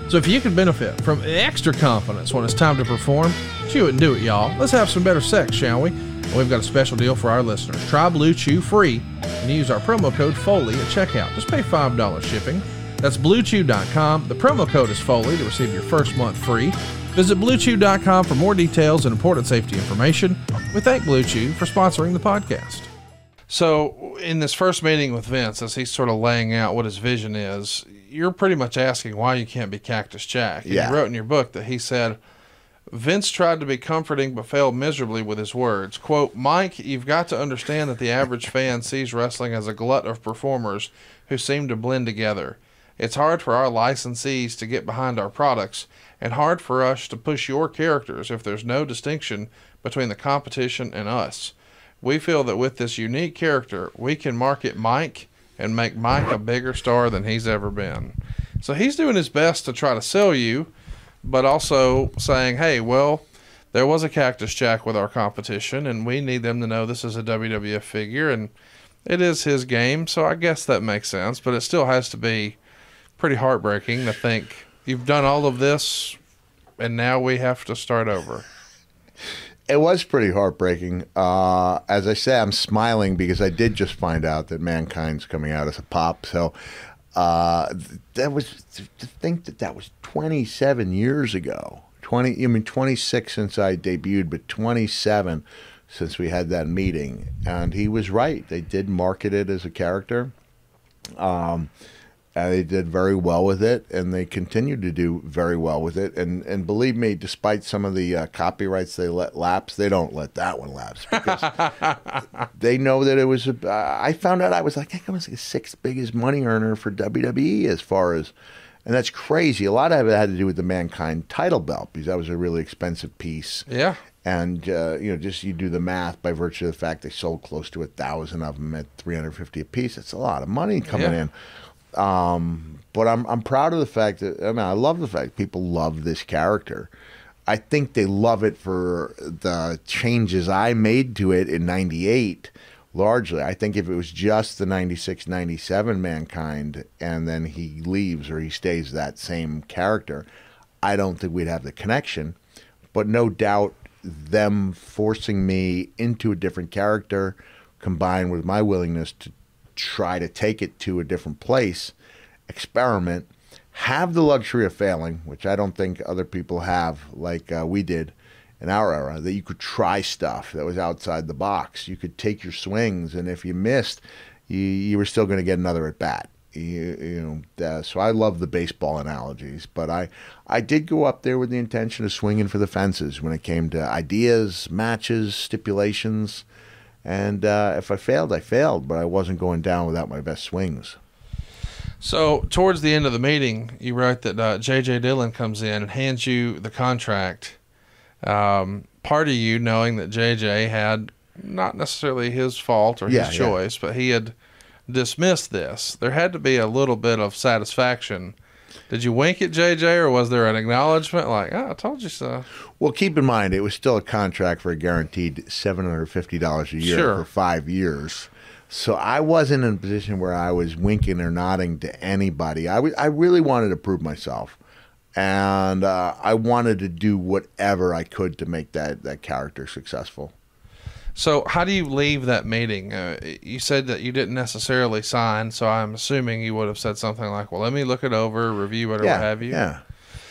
So if you can benefit from extra confidence when it's time to perform, chew it and do it, y'all. Let's have some better sex, shall we? And we've got a special deal for our listeners. Try BlueChew free and use our promo code Foley at checkout. Just pay $5 shipping. That's bluechew.com. The promo code is Foley to receive your first month free. Visit bluechew.com for more details and important safety information. We thank BlueChew for sponsoring the podcast. So, in this first meeting with Vince, as he's sort of laying out what his vision is, you're pretty much asking why you can't be Cactus Jack. And Yeah. You wrote in your book that he said, Vince tried to be comforting but failed miserably with his words. Quote, Mike, you've got to understand that the average fan sees wrestling as a glut of performers who seem to blend together. It's hard for our licensees to get behind our products and hard for us to push your characters if there's no distinction between the competition and us. We feel that with this unique character, we can market Mike and make Mike a bigger star than he's ever been. So he's doing his best to try to sell you, but also saying, hey, well, there was a Cactus Jack with our competition, and we need them to know this is a WWF figure, and it is his game, so I guess that makes sense, but it still has to be pretty heartbreaking to think you've done all of this, and now we have to start over. It was pretty heartbreaking. Uh, as I say, I'm smiling because I did just find out that mankind's coming out as a pop. So Uh, that was to think that that was 27 years ago. 20, I mean 26 since I debuted, but 27 since we had that meeting. And he was right. They did market it as a character. Um, and they did very well with it, and they continued to do very well with it. And and believe me, despite some of the uh, copyrights they let lapse, they don't let that one lapse because they know that it was. A, uh, I found out I was like, I think I was the sixth biggest money earner for WWE as far as, and that's crazy. A lot of it had to do with the Mankind title belt because that was a really expensive piece. Yeah. And uh, you know, just you do the math by virtue of the fact they sold close to a thousand of them at three hundred fifty a piece. It's a lot of money coming Yeah. in. Um, but I'm I'm proud of the fact that I mean I love the fact people love this character. I think they love it for the changes I made to it in '98. Largely, I think if it was just the 96, 97 mankind, and then he leaves or he stays that same character, I don't think we'd have the connection. But no doubt, them forcing me into a different character, combined with my willingness to try to take it to a different place, experiment, have the luxury of failing, which I don't think other people have, like uh, we did in our era, that you could try stuff that was outside the box. You could take your swings, and if you missed, you, you were still going to get another at bat. You, you know, uh, so I love the baseball analogies, but I, I did go up there with the intention of swinging for the fences when it came to ideas, matches, stipulations. And uh, if I failed, I failed, but I wasn't going down without my best swings. So towards the end of the meeting, you write that uh, J.J. Dillon comes in and hands you the contract. Um, part of you knowing that J.J. had not necessarily his fault or Yeah, his yeah. choice, but he had dismissed this. There had to be a little bit of satisfaction. Did you wink at J.J. or was there an acknowledgement like, "Oh, I told you so"? Well, keep in mind, it was still a contract for a guaranteed $750 a year Sure. for five years. So I wasn't in a position where I was winking or nodding to anybody. I I really wanted to prove myself. And uh, I wanted to do whatever I could to make that, that character successful. So, how do you leave that meeting? Uh, you said that you didn't necessarily sign, so I'm assuming you would have said something like, "Well, let me look it over, review it, or what have you." Yeah.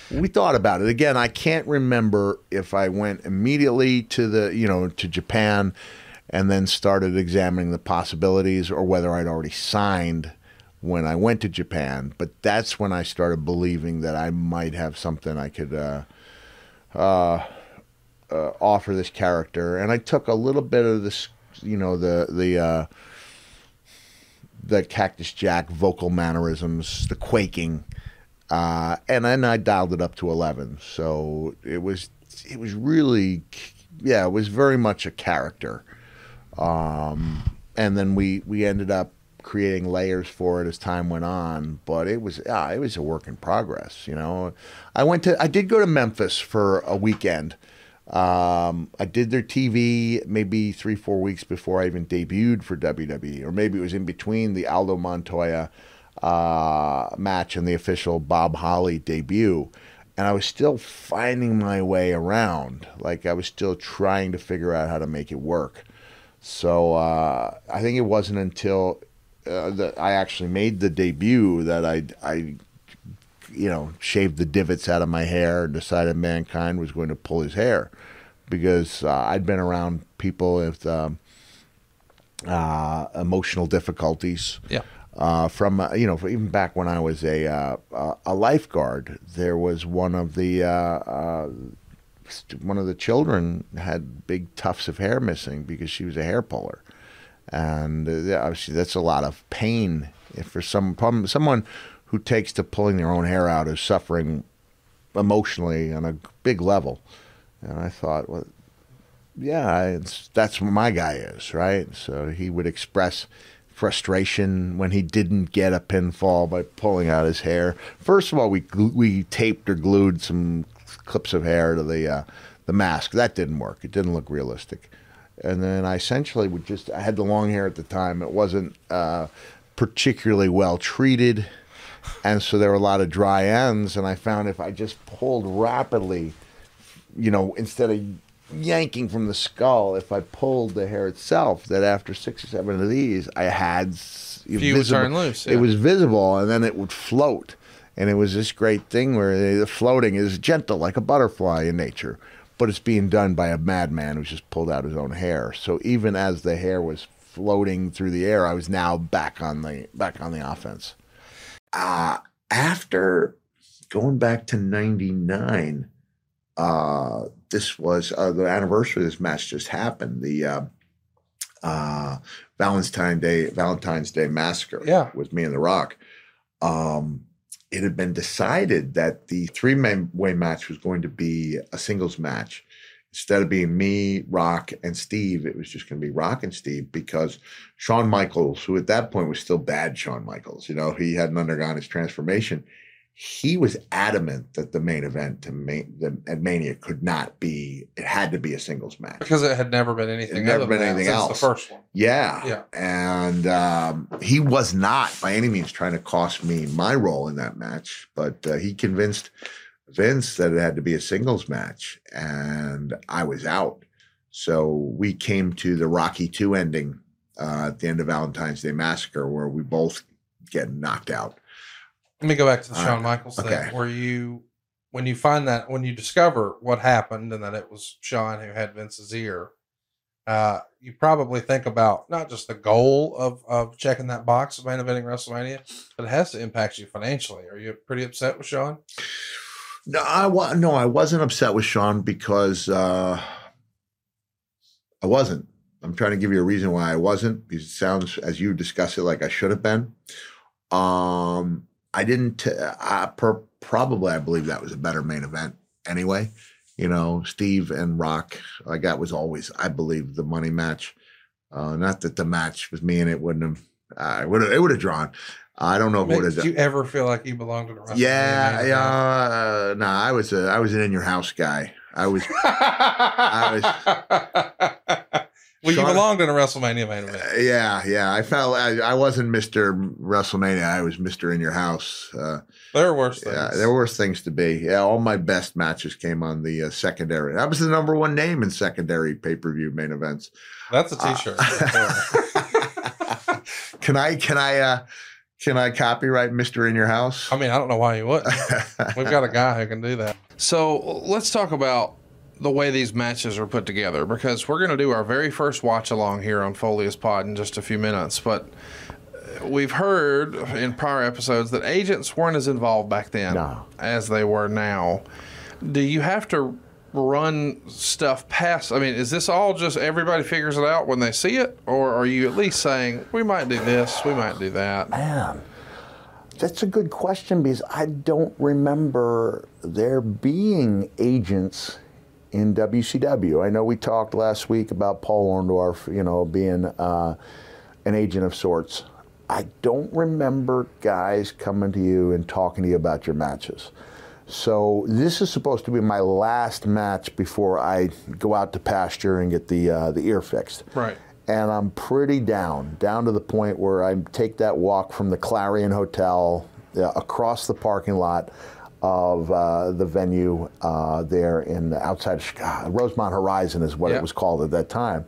We thought about it. Again, I can't remember if I went immediately to the, you know, to Japan and then started examining the possibilities or whether I'd already signed when I went to Japan. But that's when I started believing that I might have something I could uh, uh, uh, offer this character. And I took a little bit of this, you know, the, the, uh, the Cactus Jack vocal mannerisms, the quaking, uh, and then I dialed it up to eleven. So it was it was really yeah, it was very much a character. Um, and then we we ended up creating layers for it as time went on, but it was yeah, it was a work in progress. You know, I went to I did go to Memphis for a weekend. Um, I did their TV maybe three, four weeks before I even debuted for WWE, or maybe it was in between the Aldo Montoya uh, match and the official Bob Holly debut. And I was still finding my way around. Like I was still trying to figure out how to make it work. So uh, I think it wasn't until uh, that I actually made the debut that I, I you know, shaved the divots out of my hair and decided mankind was going to pull his hair because uh, I'd been around people with um, uh, emotional difficulties. Yeah. Uh, from uh, you know, even back when I was a uh, uh, a lifeguard, there was one of the uh, uh, one of the children had big tufts of hair missing because she was a hair puller, and uh, obviously that's a lot of pain if for some problem someone who takes to pulling their own hair out is suffering emotionally on a big level. And I thought, well, yeah, that's what my guy is, right? So he would express frustration when he didn't get a pinfall by pulling out his hair. First of all, we we taped or glued some clips of hair to the uh, the mask. That didn't work. It didn't look realistic. And then I essentially would just I had the long hair at the time. It wasn't uh, particularly well treated, and so there were a lot of dry ends. And I found if I just pulled rapidly, you know, instead of yanking from the skull if I pulled the hair itself. That after six or seven of these, I had Few would turn loose, yeah. It was visible, and then it would float. And it was this great thing where the floating is gentle like a butterfly in nature, but it's being done by a madman who's just pulled out his own hair. So even as the hair was floating through the air, I was now back on the back on the offense. Uh, after going back to '99, uh, this was uh, the anniversary of this match just happened. The uh, uh, Valentine Day Valentine's Day massacre. Yeah. with me and The Rock. Um, it had been decided that the three-way match was going to be a singles match. Instead of being me, Rock, and Steve, it was just going to be Rock and Steve because Shawn Michaels, who at that point was still bad Shawn Michaels, you know, he hadn't undergone his transformation. He was adamant that the main event to the, at Mania could not be, it had to be a singles match. because it had never been anything. It never been anything else. The first one. Yeah. Yeah. And um, he was not by any means trying to cost me my role in that match, but uh, he convinced Vince that it had to be a singles match, and I was out. So we came to the Rocky 2 ending uh, at the end of Valentine's Day Massacre, where we both get knocked out. Let me go back to the All Shawn. Michaels thing. Okay. Where you, when you find that, when you discover what happened and that it was Shawn who had Vince's ear, uh, you probably think about not just the goal of, of checking that box of main eventing WrestleMania, but it has to impact you financially. Are you pretty upset with Shawn? No, I wa- no, I wasn't upset with Shawn because uh, I wasn't. I'm trying to give you a reason why I wasn't because it sounds as you discuss it like I should have been. Um, I didn't. T- I per- probably I believe that was a better main event anyway. You know, Steve and Rock. Like that was always, I believe, the money match. Uh, not that the match with me and it wouldn't have. I would have. It would have drawn. I don't know if it would have. Did you ever feel like you belonged in a WrestleMania? Yeah, yeah. Uh, no, I was a I was an in your house guy. I was event? well, you Shawn- belonged in a WrestleMania main event. yeah, yeah. I felt I, I wasn't Mister WrestleMania. I was Mister in your house. Uh, There are worse things. yeah, there were worse things to be. Yeah, all my best matches came on the uh, secondary. That was the number one name in secondary pay per view main events. That's a T-shirt. can I can I uh, can I copyright Mister in your house? I mean, I don't know why you wouldn't. We've got a guy who can do that. So let's talk about the way these matches are put together because we're going to do our very first watch along here on Foley Is Pod in just a few minutes. But uh, we've heard in prior episodes that agents weren't as involved back then No. as they were now. Do you have to run stuff past? I mean, is this all just everybody figures it out when they see it? Or are you at least saying, we might do this, we might do that? Man, that's a good question because I don't remember there being agents in WCW. I know we talked last week about Paul Orndorff, you know, being uh, an agent of sorts. I don't remember guys coming to you and talking to you about your matches. So this is supposed to be my last match before I go out to pasture and get the uh, the ear fixed Right. and I'm pretty down, down to the point where I take that walk from the Clarion Hotel uh, across the parking lot of uh, the venue uh, there in outside of Chicago. Rosemont Horizon is what it was called at that time.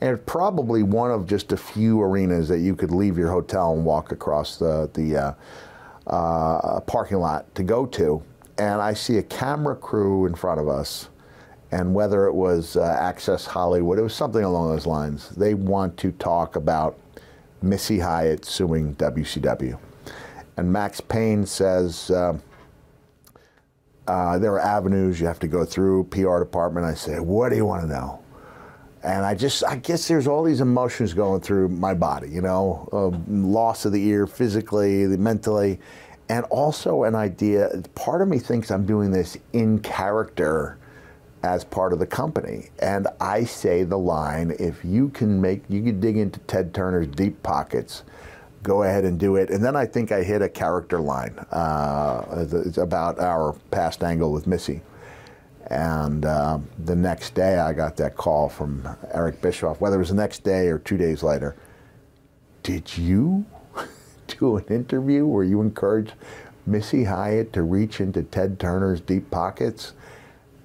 And it's probably one of just a few arenas that you could leave your hotel and walk across the, the uh, uh, parking lot to go to. And I see a camera crew in front of us and whether it was uh, Access Hollywood, it was something along those lines. They want to talk about Missy Hyatt suing WCW. And Maxx Payne says uh, uh, there are avenues you have to go through, PR department. I say, what do you want to know? And I just, I guess there's all these emotions going through my body, you know, uh, loss of the ear physically, mentally, and also an idea. Part of me thinks I'm doing this in character as part of the company. And I say the line, if you can make, you can dig into Ted Turner's deep pockets, go ahead and do it. And then I think I hit a character line. Uh, about our past angle with Missy. And uh, the next day, I got that call from Eric Bischoff, whether it was the next day or two days later. Did you do an interview where you encouraged Missy Hyatt to reach into Ted Turner's deep pockets?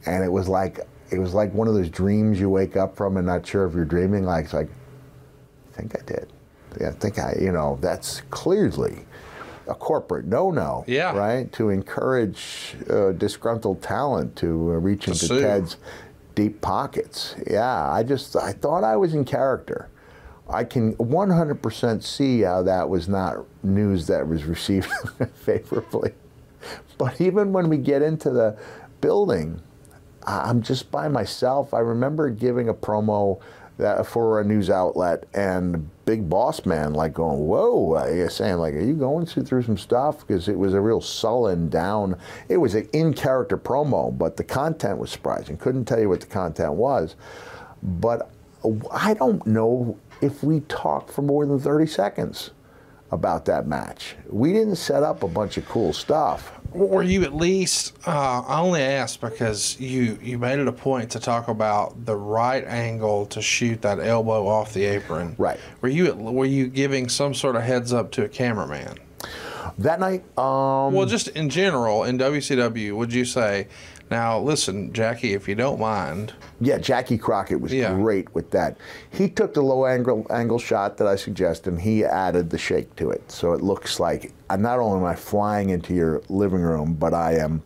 And it was like, it was like one of those dreams you wake up from and not sure if you're dreaming. Like it's like, I think I did. Yeah, I think I, you know, that's clearly a corporate no-no. Yeah. Right. To encourage uh, disgruntled talent to uh, reach into. Ted's deep pockets. Yeah, I just I thought I was in character. I can 100% see how that was not news that was received favorably. But even when we get into the building, I'm just by myself. I remember giving a promo that for a news outlet and big boss man like going, "Whoa!" saying like, "Are you going through, through some stuff?" Because it was a real sullen down. It was an in character promo, but the content was surprising. Couldn't tell you what the content was, but I don't know if we talked for more than 30 seconds about that match. We didn't set up a bunch of cool stuff. Were you at least? Uh, I only asked because you you made it a point to talk about the right angle to shoot that elbow off the apron. Right. Were you at, were you giving some sort of heads up to a cameraman? That night, um, Well, just in general in WCW, would you say, now listen, Jackie, if you don't mind, Yeah, Jackie Crockett was Yeah. great with that. He took the low angle angle shot that I suggested, and he added the shake to it, so it looks like uh, not only am I flying into your living room, but I am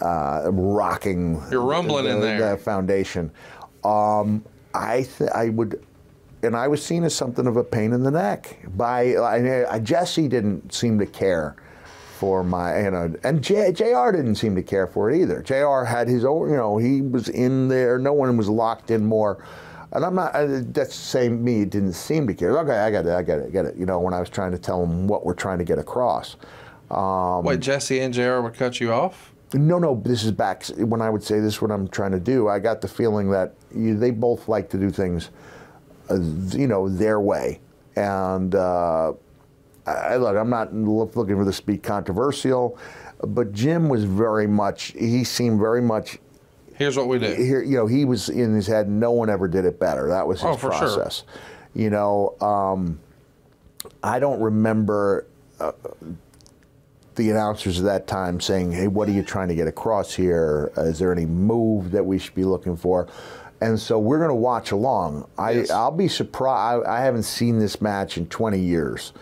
uh, rocking. You're rumbling the, in there. The foundation. Um, I th- I would. And I was seen as something of a pain in the neck by I, I, Jesse didn't seem to care for my you know and J, Jr. didn't seem to care for it either. Jr. had his own you know he was in there. No one was locked in more. And I'm not. Uh, that's saying me didn't seem to care. Okay, I got it. I got it. I get it. You know when I was trying to tell him what we're trying to get across. Um, wait, Jesse and JR would cut you off? no, no. This is back when I would say this. is What I'm trying to do. I got the feeling that you, they both like to do things, uh, you know, their way. And uh, I, look, I'm not looking for this to be controversial, but Jim was very much. He seemed very much Here's what we did. here. You know, he was in his head. No one ever did it better. That was his Oh, for sure. process. You know, um, I don't remember the announcers at that time saying, "Hey, what are you trying to get across here? Uh, there any move that we should be looking for?" And so we're going to watch along. I, Yes. I'll be surprised. I, I haven't seen this match in 20 years,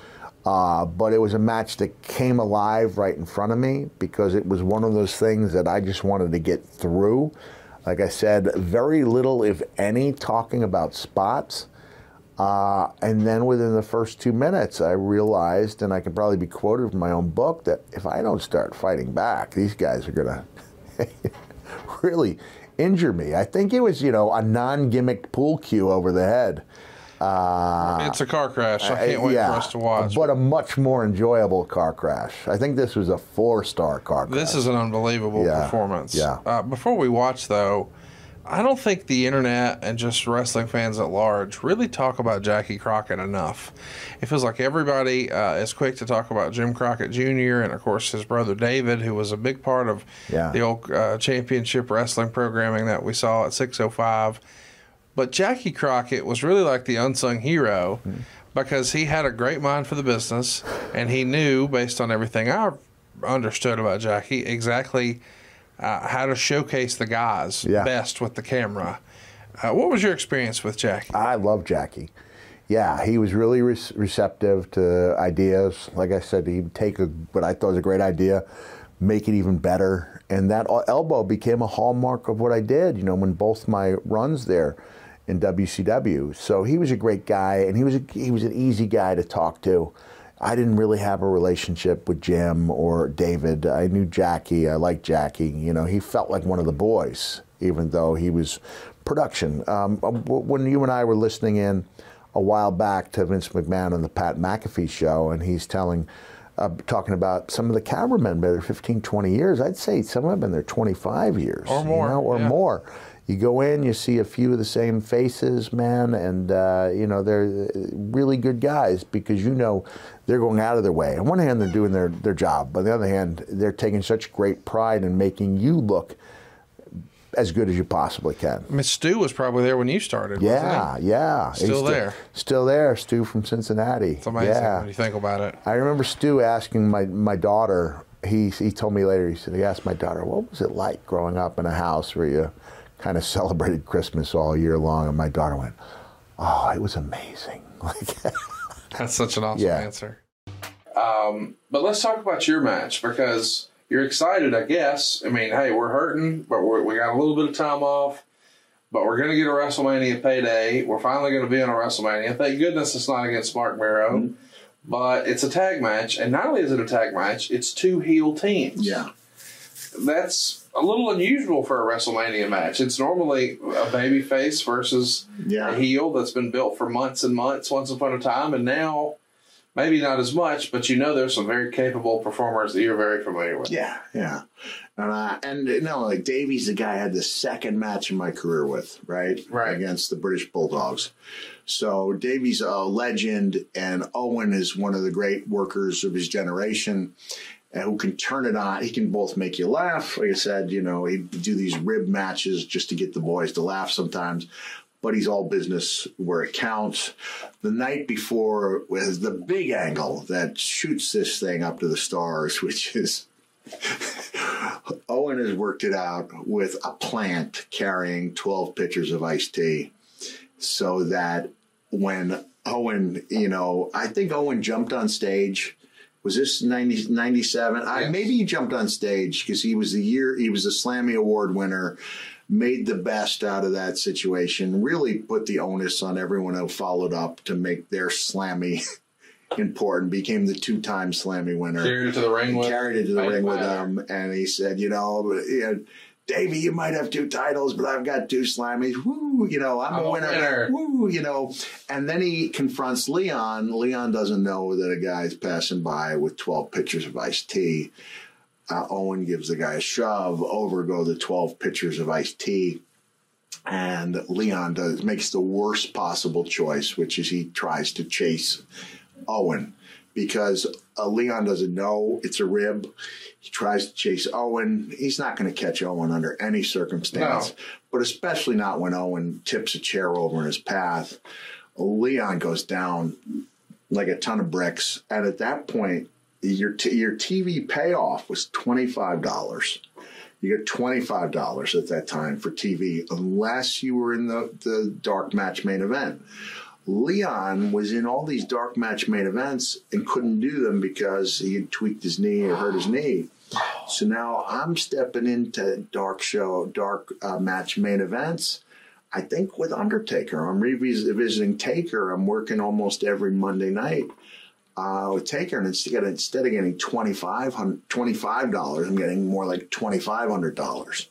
uh, but it was a match that came alive right in front of me because it was one of those things that I just wanted to get through. Like I said, very little, if any, talking about spots. Uh, and then within the first two minutes, I realized, and I can probably be quoted from my own book, that if I don't start fighting back, these guys are going to really injure me. I think it was, you know, a non gimmicked pool cue over the head. Uh, it's a car crash. I can't wait yeah, for us to watch. But a much more enjoyable car crash. I think this was a four star car crash. This is an unbelievable Yeah, performance. yeah. Uh, before we watch, though, I don't think the internet and just wrestling fans at large really talk about Jackie Crockett enough. It feels like everybody uh, is quick to talk about Jim Crockett Jr. and, of course, his brother David, who was a big part of Yeah. the old uh, championship wrestling programming that we saw at 605. But Jackie Crockett was really like the unsung hero because he had a great mind for the business and he knew, based on everything I understood about Jackie, exactly uh, how to showcase the guys Yeah. best with the camera. Uh, what was your experience with Jackie? I love Jackie. Yeah, he was really re- receptive to ideas. Like I said, he'd take a, what I thought was a great idea, make it even better. And that elbow became a hallmark of what I did, you know, when both my runs there in WCW. So he was a great guy, and he was a, he was an easy guy to talk to. I didn't really have a relationship with Jim or David. I knew Jackie. I liked Jackie. You know, he felt like one of the boys, even though he was production. Um, when you and I were listening in a while back to Vince McMahon on the Pat McAfee show, and he's telling, uh, talking about some of the cameramen been there 15, 20 years. I'd say some have been there 25 years Or more, you know, or yeah. more. You go in, you see a few of the same faces, man, and uh, you know they're uh, really good guys because you know they're going out of their way. On one hand, they're doing their, their job, but on the other hand, they're taking such great pride in making you look as good as you possibly can. Miss Stu was probably there when you started. Yeah, yeah. He's Still there. Still there, Stu from Cincinnati. It's amazing Yeah. when you think about it. I remember Stu asking my, my daughter, he, he told me later, he said, he asked my daughter, what was it like growing up in a house where you kind of celebrated Christmas all year long, and my daughter went, "Oh, it was amazing!" Like, That's such an awesome Yeah. answer. Um, but let's talk about your match because you're excited, I guess. I mean, hey, we're hurting, but we're, we got a little bit of time off. But we're going to get a WrestleMania payday. We're finally going to be on a WrestleMania. Thank goodness it's not against Mark Barrow. But it's a tag match. And not only is it a tag match, it's two heel teams. yeah, That's a little unusual for a WrestleMania match. It's normally a baby face versus Yeah. a heel that's been built for months and months, once upon a time, and now maybe not as much, but you know there's some very capable performers that you're very familiar with. yeah, yeah. And uh, and you know, like Davey's the guy I had the second match in my career with, right? Right. Against the British Bulldogs. So Davey's a legend, and Owen is one of the great workers of his generation. And who can turn it on? He can both make you laugh. Like I said, you know, he'd do these rib matches just to get the boys to laugh sometimes. But he's all business where it counts. The night before was the big angle that shoots this thing up to the stars, which is Owen has worked it out with a plant carrying 12 pitchers of iced tea so that when Owen, you know, I think Owen jumped on stage. Was this 90, 97? I, maybe he jumped on stage because he was the year, he was the Slammy Award winner, made the best out of that situation, really put the onus on everyone who followed up to make their Slammy important, became the two time Slammy winner Carried it to the ring with. carried it to the ring with him, and he said, you know, you know, Davey, you might have two titles, but I've got two Slammies. Woo, you know, I'm, I'm a winner. winner. Woo, you know. And then he confronts Leon. Leon doesn't know that a guy's passing by with 12 pitchers of iced tea. Uh, Owen gives the guy a shove. Over go the 12 pitchers of iced tea. And Leon does makes the worst possible choice, which is he tries to chase Owen because uh, Leon doesn't know it's a rib. He tries to chase Owen. He's not going to catch Owen under any circumstance, No. but especially not when Owen tips a chair over in his path. Leon goes down like a ton of bricks, and at that point, your t- your TV payoff was twenty five dollars. You get twenty five dollars at that time for TV, unless you were in the the dark match main event. Leon was in all these dark match main events and couldn't do them because he had tweaked his knee or hurt his knee. So now I'm stepping into dark show, dark uh, match main events. I think with Undertaker, I'm revisiting Taker. I'm working almost every Monday night uh, with Taker, and instead instead of getting $25, dollars, I'm getting more like $2,500.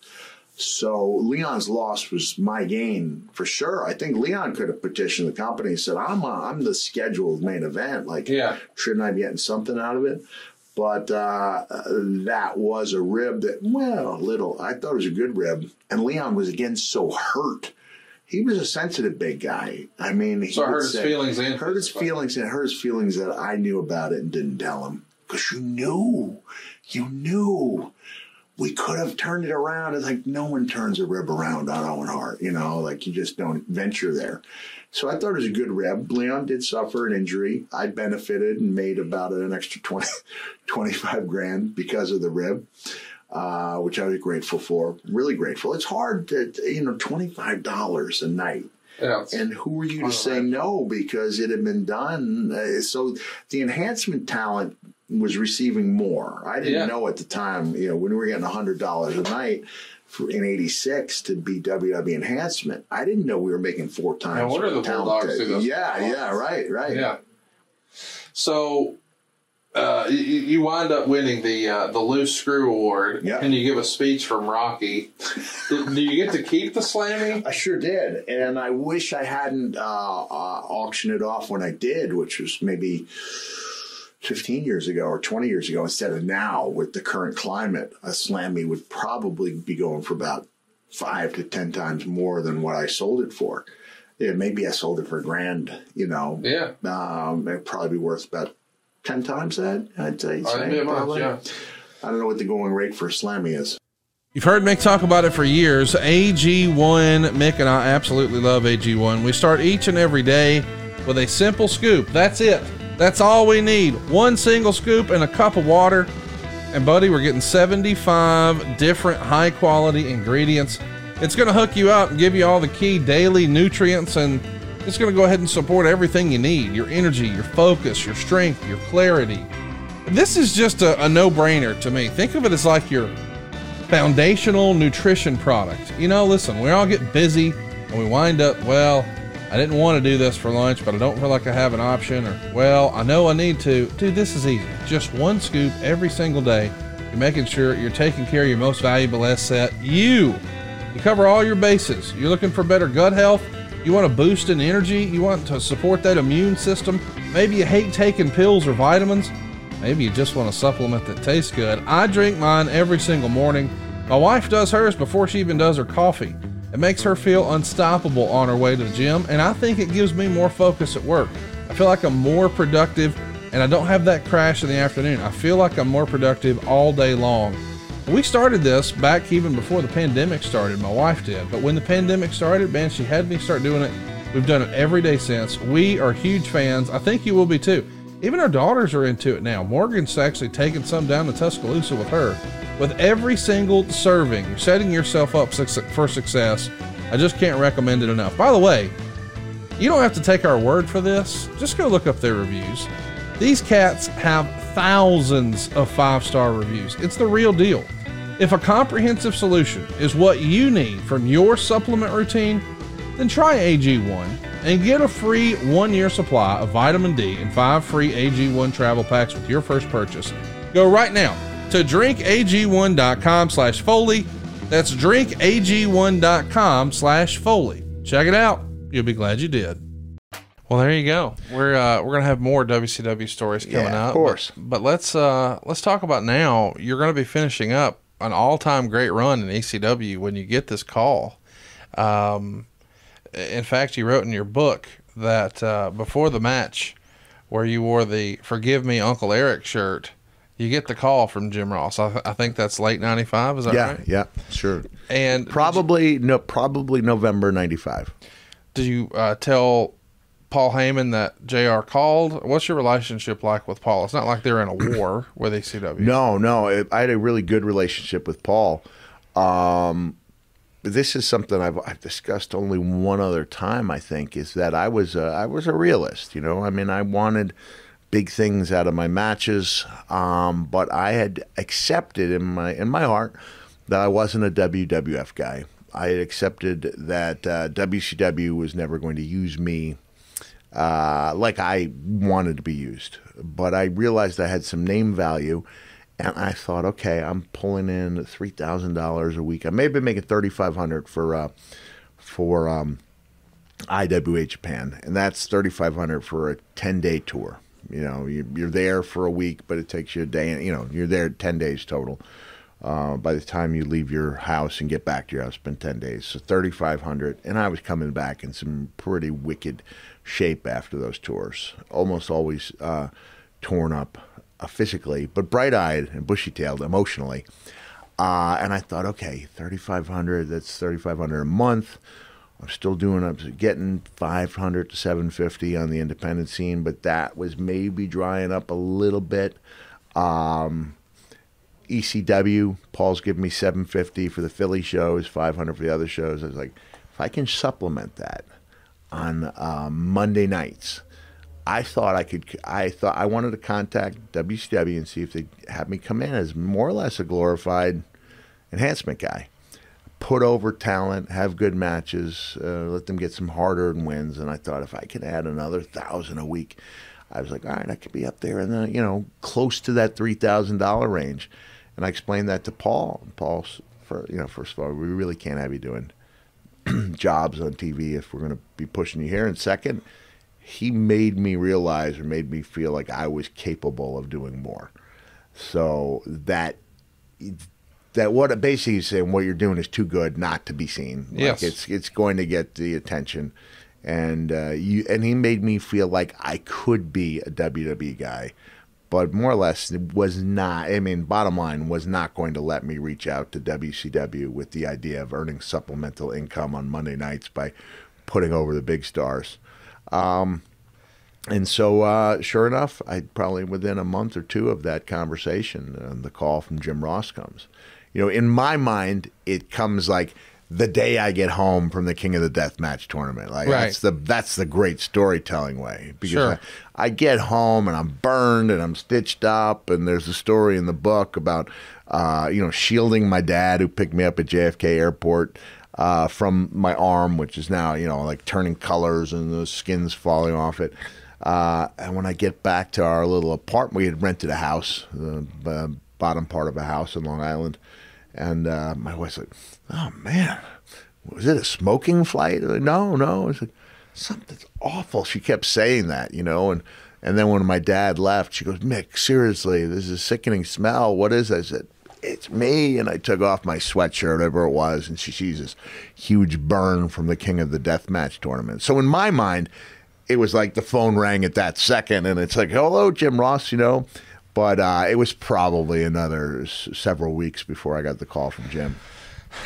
So Leon's loss was my gain for sure. I think Leon could have petitioned the company and said, "I'm uh, I'm the scheduled main event. Like, Yeah. shouldn't I be getting something out of it?" But uh, that was a rib that, well, little. I thought it was a good rib, and Leon was again so hurt. He was a sensitive big guy. I mean, he So hurt his say- feelings and hurt his feelings and hurt his feelings that I knew about it and didn't tell him because you knew, you knew. We could have turned it around. It's like no one turns a rib around on Owen Hart, you know, like you just don't venture there. So I thought it was a good rib. Leon did suffer an injury. I benefited and made about an extra 20, 25 grand because of the rib, uh, which I was grateful for. Really grateful. It's hard to, you know, $25 a night. Yeah, And who were you to say no because it had been done? Uh, so the enhancement talent was receiving more. I didn't Yeah. know at the time, you know, when we were getting hundred dollars a night for, in '86 to be WWE enhancement. I didn't know we were making four times. wonder the talent Bulldogs those Yeah, yeah, right, right. yeah. So uh, you, you wind up winning the uh, the loose screw award, Yeah. and you give a speech from Rocky. do, do you get to keep the Slammy? I sure did, and I wish I hadn't uh, uh, auctioned it off when I did, which was maybe 15 years ago or 20 years ago instead of now with the current climate. A Slammy would probably be going for about five to 10 times more than what I sold it for. Yeah, maybe I sold it for a grand, you know. Yeah. Um, it'd probably be worth about 10 times that, I'd say. Oh, that'd be a bunch, probably. yeah. I don't know what the going rate for a Slammy is. You've heard Mick talk about it for years. AG1, Mick and I absolutely love AG1. We start each and every day with a simple scoop. That's it. That's all we need. One single scoop and a cup of water. And, buddy, we're getting 75 different high quality ingredients It's going to hook you up and give you all the key daily nutrients and it's going to go ahead and support everything you need your energy, your focus, your strength, your clarity. This is just a, a no brainer to me. Think of it as like your foundational nutrition product. You know, listen, we all get busy and we wind up, well, I didn't want to do this for lunch, but I don't feel like I have an option, or, well, I know I need to. Dude, this is easy. Just one scoop every single day. You're making sure you're taking care of your most valuable asset, you. You cover all your bases. You're looking for better gut health. You want to boost in energy. You want to support that immune system. Maybe you hate taking pills or vitamins. Maybe you just want a supplement that tastes good. I drink mine every single morning. My wife does hers before she even does her coffee. It makes her feel unstoppable on her way to the gym, and I think it gives me more focus at work. I feel like I'm more productive and I don't have that crash in the afternoon. I feel like I'm more productive all day long. We started this back even before the pandemic started. My wife did. But when the pandemic started, man, she had me start doing it. We've done it every day since. We are huge fans. I think you will be too. Even our daughters are into it now. Morgan's actually taking some down to Tuscaloosa with her. With every single serving, you're setting yourself up for success. I just can't recommend it enough. By the way, you don't have to take our word for this. Just go look up their reviews. These cats have thousands of five star reviews. It's the real deal. If a comprehensive solution is what you need from your supplement routine, then try AG1 and get a free one year supply of vitamin D and five free AG1 travel packs with your first purchase. Go right now to drinkag1.com slash Foley. That's drinkag1.com slash Foley. Check it out. You'll be glad you did. Well, there you go. We're uh, we're gonna have more WCW stories coming Yeah, out. of course. But, but let's uh, let's talk about now. You're gonna be finishing up an all time great run in ECW when you get this call. Um, in fact, you wrote in your book that uh, before the match, where you wore the "Forgive Me, Uncle Eric" shirt, you get the call from Jim Ross. I, I think that's late '95. Is that Yeah, right? yeah, sure. And Probably no, probably November '95. did you uh, tell Paul Heyman that JR called? What's your relationship like with Paul? It's not like they're in a war with ECW. No, no, I had a really good relationship with Paul. Um, this is something I've, I've discussed only one other time. I think is that I was a, I was a realist. You know, I mean, I wanted big things out of my matches, um, but I had accepted in my in my heart that I wasn't a WWF guy. I had accepted that uh, WCW was never going to use me uh, like I wanted to be used. But I realized I had some name value, and I thought, okay, I'm pulling in three thousand dollars a week. I may have been making thirty five hundred for uh, for um, IWA Japan, and that's thirty five hundred for a ten day tour. You know, you, you're there for a week, but it takes you a day. You know, you're there ten days total. Uh, by the time you leave your house and get back to your house, it's been ten days, so thirty five hundred. And I was coming back in some pretty wicked shape after those tours, almost always uh, torn up uh, physically, but bright eyed and bushy tailed emotionally. Uh, and I thought, okay, thirty five hundred. That's thirty five hundred a month. I'm still doing. I'm getting five hundred to seven fifty on the independent scene, but that was maybe drying up a little bit. Um, ECW, Paul's giving me 750 for the Philly shows, 500 for the other shows. I was like, if I can supplement that on uh, Monday nights, I thought I could. I thought I wanted to contact WCW and see if they'd have me come in as more or less a glorified enhancement guy, put over talent, have good matches, uh, let them get some hard-earned wins. And I thought if I could add another thousand a week, I was like, all right, I could be up there in the you know close to that three thousand dollar range. And I explained that to Paul. Paul's for you know first of all, we really can't have you doing jobs on TV if we're going to be pushing you here. And second, he made me realize or made me feel like I was capable of doing more. So that that what basically he's saying what you're doing is too good not to be seen. Like Yes. it's it's going to get the attention. And uh, you and he made me feel like I could be a WWE guy, but more or less it was not. I mean, bottom line was not going to let me reach out to WCW with the idea of earning supplemental income on Monday nights by putting over the big stars. And so, uh, sure enough, I probably within a month or two of that conversation, uh, the call from Jim Ross comes. You know, in my mind, it comes like the day I get home from the King of the Death Match tournament. Like Right. that's the that's the great storytelling way because Sure. I, I get home and I'm burned and I'm stitched up and there's a story in the book about uh, you know shielding my dad who picked me up at JFK Airport uh, from my arm, which is now you know like turning colors and the skin's falling off it. Uh, and when I get back to our little apartment, we had rented a house, the uh, bottom part of a house in Long Island. And uh, my wife's like, oh man, was it a smoking flight? Like, no, no. I said, something's awful. She kept saying that, you know. And, and then when my dad left, she goes, Mick, seriously, this is a sickening smell. What is it? I said, it's me. And I took off my sweatshirt, whatever it was, and she sees this huge burn from the King of the Death Match tournament. So in my mind, it was like the phone rang at that second, and it's like, hello, Jim Ross, you know. But uh, it was probably another s- several weeks before I got the call from Jim.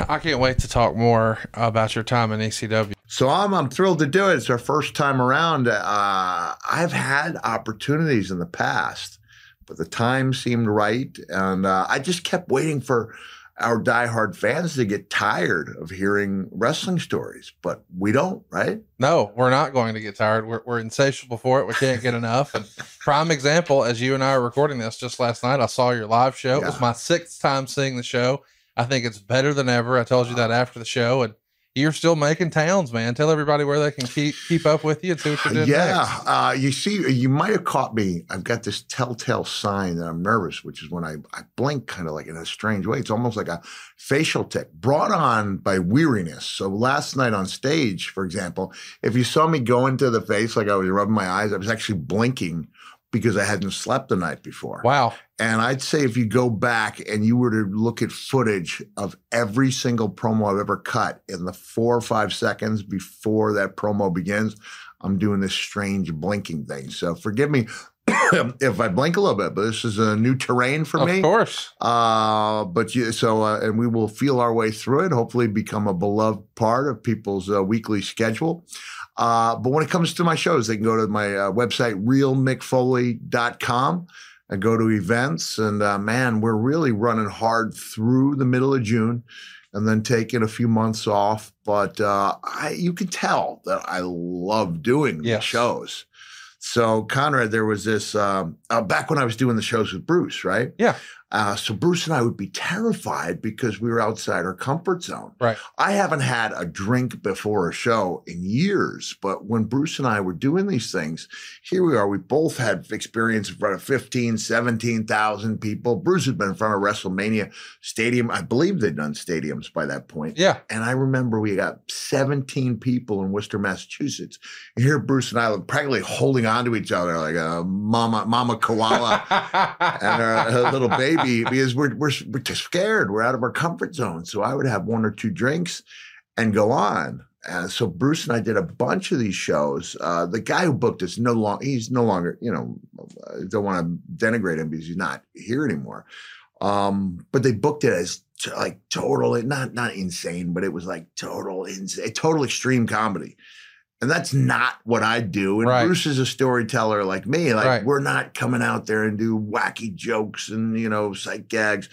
I can't wait to talk more about your time in ECW. So I'm, I'm thrilled to do it. It's our first time around. Uh, I've had opportunities in the past, but the time seemed right. And uh, I just kept waiting for our diehard fans to get tired of hearing wrestling stories, but we don't, right? No, we're not going to get tired. We're, we're insatiable for it. We can't get enough. And prime example, as you and I are recording this just last night, I saw your live show. It was my sixth time seeing the show. I think it's better than ever. I told you that after the show, and you're still making towns, man. Tell everybody where they can keep keep up with you and see what you're doing yeah, uh, you see, you might have caught me. I've got this telltale sign that I'm nervous, which is when I, I blink kind of like in a strange way. It's almost like a facial tick brought on by weariness. So last night on stage, for example, if you saw me go into the face like I was rubbing my eyes, I was actually blinking because I hadn't slept the night before. Wow. And I'd say if you go back and you were to look at footage of every single promo I've ever cut in the four or five seconds before that promo begins, I'm doing this strange blinking thing. So forgive me if I blink a little bit, but this is a new terrain for Of me. Of course. Uh, but you, so, uh, and we will feel our way through it, hopefully become a beloved part of people's uh, weekly schedule. Uh, but when it comes to my shows, they can go to my uh, website, realmickfoley.com and go to events. And uh, man, we're really running hard through the middle of June and then taking a few months off. But uh, I, you can tell that I love doing Yes. shows. So, Conrad, there was this um, uh, back when I was doing the shows with Bruce, right? Yeah. Uh, so Bruce and I would be terrified because we were outside our comfort zone. Right. I haven't had a drink before a show in years, but when Bruce and I were doing these things, here we are. We both had experience in front of 15, 17,000 people. Bruce had been in front of WrestleMania Stadium. I believe they'd done stadiums by that point. Yeah. And I remember we got 17 people in Worcester, Massachusetts. And here Bruce and I were practically holding on to each other like a mama, mama koala and our, her little baby because we're, we're we're just scared. We're out of our comfort zone. So I would have one or two drinks and go on. And so Bruce and I did a bunch of these shows. Uh, the guy who booked us no longer he's no longer you know I don't want to denigrate him because he's not here anymore. Um, but they booked it as t- like total not not insane, but it was like total insane, total extreme comedy. And that's not what I do. And Right. Bruce is a storyteller like me. Like Right. we're not coming out there and do wacky jokes and you know sight gags.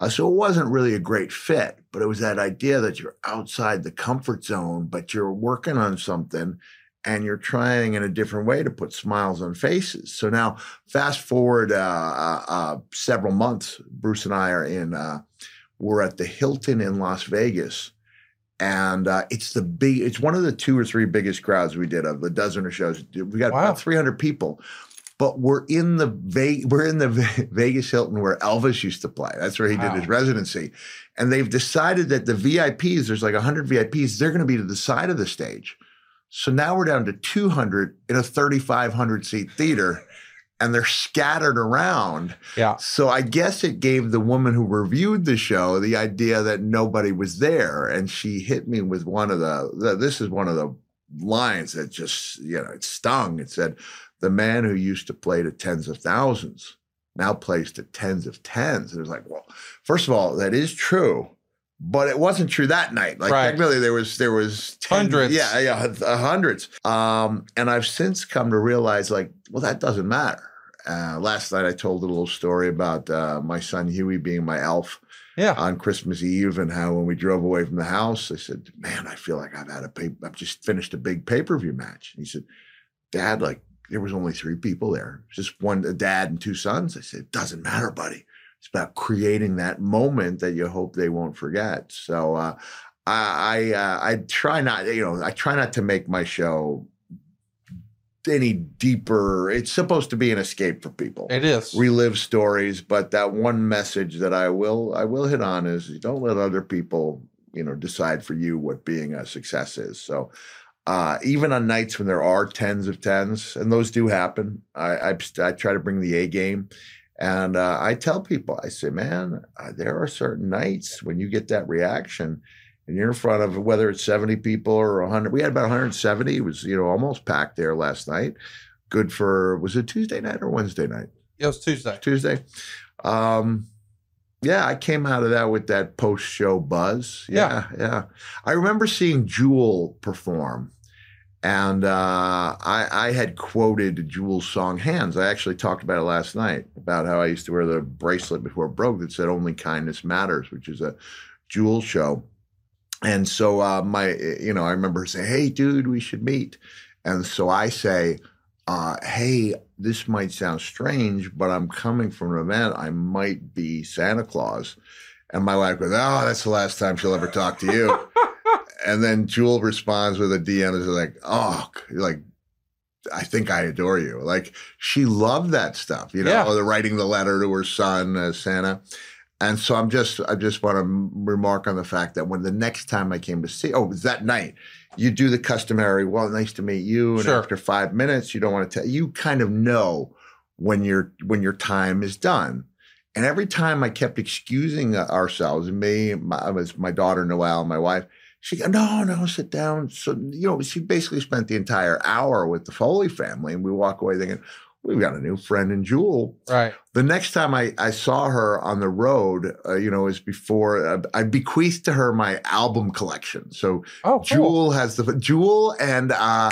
Uh, so it wasn't really a great fit. But it was that idea that you're outside the comfort zone, but you're working on something and you're trying in a different way to put smiles on faces. So now, fast forward uh, uh, uh, several months, Bruce and I are in. Uh, we're at the Hilton in Las Vegas, and uh, it's the big. It's one of the two or three biggest crowds we did of a dozen or shows. We got Wow. about 300 people. But we're in the Ve- we're in the Ve- Vegas Hilton where Elvis used to play. That's where he Wow. did his residency. And they've decided that the VIPs, there's like 100 VIPs, they're going to be to the side of the stage. So now we're down to 200 in a 3,500 seat theater, and they're scattered around. Yeah. So I guess it gave the woman who reviewed the show the idea that nobody was there, and she hit me with one of the. the this is one of the lines that just you know it stung. It said, "The man who used to play to tens of thousands now plays to tens of tens." And it was like, well, first of all, that is true. But it wasn't true that night. Like Right. technically, there was there was 10 Hundreds. Yeah, yeah, hundreds. Um, and I've since come to realize, like, well, that doesn't matter. Uh, last night I told a little story about uh, my son Huey being my elf Yeah. on Christmas Eve and how when we drove away from the house, I said, "Man, I feel like I've had a pay- I've just finished a big pay per view match." And he said, "Dad, like there was only three people there, just one a dad and two sons." I said, "It doesn't matter, buddy. It's about creating that moment that you hope they won't forget." So uh, I I, uh, I try not, you know, I try not to make my show any deeper. It's supposed to be an escape for people It is. relive stories but that one message that i will i will hit on is don't let other people you know decide for you what being a success is so uh, even on nights when there are tens of tens and those do happen i i, I try to bring the a game and uh, i tell people i say man uh, there are certain nights when you get that reaction and you're in front of whether it's 70 people or 100 we had about 170 it was you know almost packed there last night good for was it tuesday night or wednesday night It was Tuesday. Tuesday. Um, yeah, I came out of that with that post show buzz. Yeah, yeah, I remember seeing Jewel perform, and uh, I, I had quoted Jewel's song "Hands." I actually talked about it last night about how I used to wear the bracelet before it broke that said "Only kindness matters," which is a Jewel show. And so uh, my, you know, I remember saying, "Hey, dude, we should meet," and so I say, uh, "Hey, this might sound strange, but I'm coming from an event. I might be Santa Claus." And my wife goes, "Oh, that's the last time she'll ever talk to you." and then Jewel responds with a DM is like, "Oh, like." I think I adore you. Like she loved that stuff, you know, Yeah. the writing the letter to her son, uh, Santa. And so I'm just, I just want to remark on the fact that when the next time I came to see, oh, it was that night, you do the customary, well, nice to meet you. And Sure. after five minutes, you don't want to tell, you kind of know when your, when your time is done. And every time I kept excusing uh, ourselves, me, my, it was my daughter Noelle, my wife, she go, no, no, sit down. So, you know, she basically spent the entire hour with the Foley family. And we walk away thinking, we've got a new friend in Jewel. Right. The next time I, I saw her on the road, uh, you know, was before uh, I bequeathed to her my album collection. So Oh, cool. Jewel has the Jewel and uh,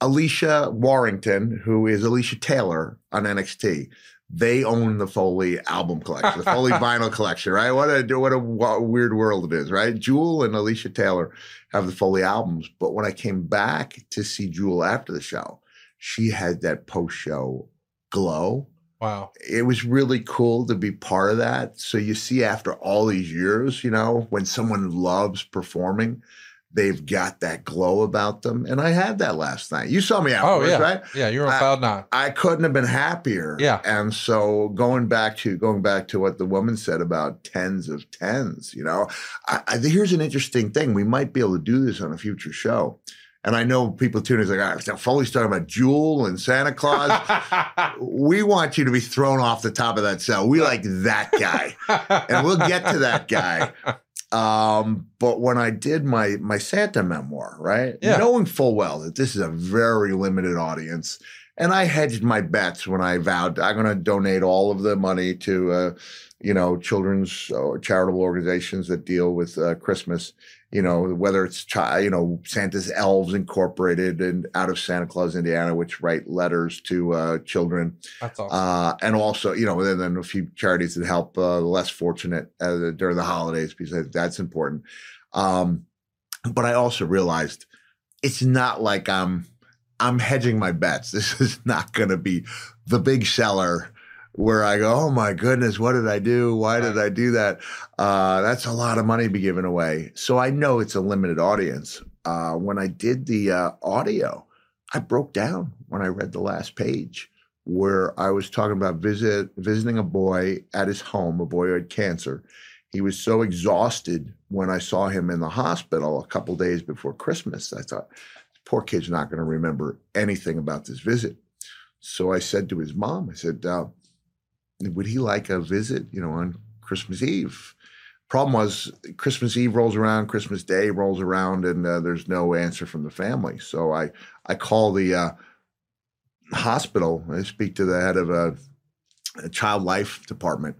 Alicia Warrington, who is Alicia Taylor on NXT. They own the Foley album collection, the Foley vinyl collection, right? What a what a weird world it is, right? Jewel and Alicia Taylor have the Foley albums, but when I came back to see Jewel after the show, she had that post show glow Wow. it was really cool to be part of that. So you see, after all these years, you know, when someone loves performing, they've got that glow about them. And I had that last night. You saw me Oh afterwards, yeah. right? Yeah, you're on I- cloud nine. I couldn't have been happier. Yeah. And so going back to going back to what the woman said about tens of tens, you know, I, I, here's an interesting thing. We might be able to do this on a future show. And I know people tuning is like, ah, so Foley's talking about Jewel and Santa Claus. we want you to be thrown off the top of that cell. We like that guy, and we'll get to that guy. Um, but when I did my my Santa memoir, right, Yeah. knowing full well that this is a very limited audience, and I hedged my bets when I vowed I'm going to donate all of the money to, uh, you know, children's or charitable organizations that deal with uh, Christmas you know, whether it's chi- you know Santa's Elves Incorporated and out of Santa Claus, Indiana, which write letters to uh, children, That's awesome. uh, and also you know, and then a few charities that help uh, the less fortunate uh, during the holidays because that's important. Um, but I also realized it's not like I'm I'm hedging my bets. This is not going to be the big seller where I go, oh my goodness, what did I do? Why did I do that? Uh, that's a lot of money to be given away. So I know it's a limited audience. Uh, when I did the uh, audio, I broke down when I read the last page where I was talking about visit visiting a boy at his home, a boy who had cancer. He was so exhausted when I saw him in the hospital a couple days before Christmas. I thought, poor kid's not going to remember anything about this visit. So I said to his mom, I said, uh, would he like a visit, you know, on Christmas Eve? Problem was, Christmas Eve rolls around, Christmas Day rolls around, and uh, there's no answer from the family. So I, I call the uh, hospital. I speak to the head of a, a child life department,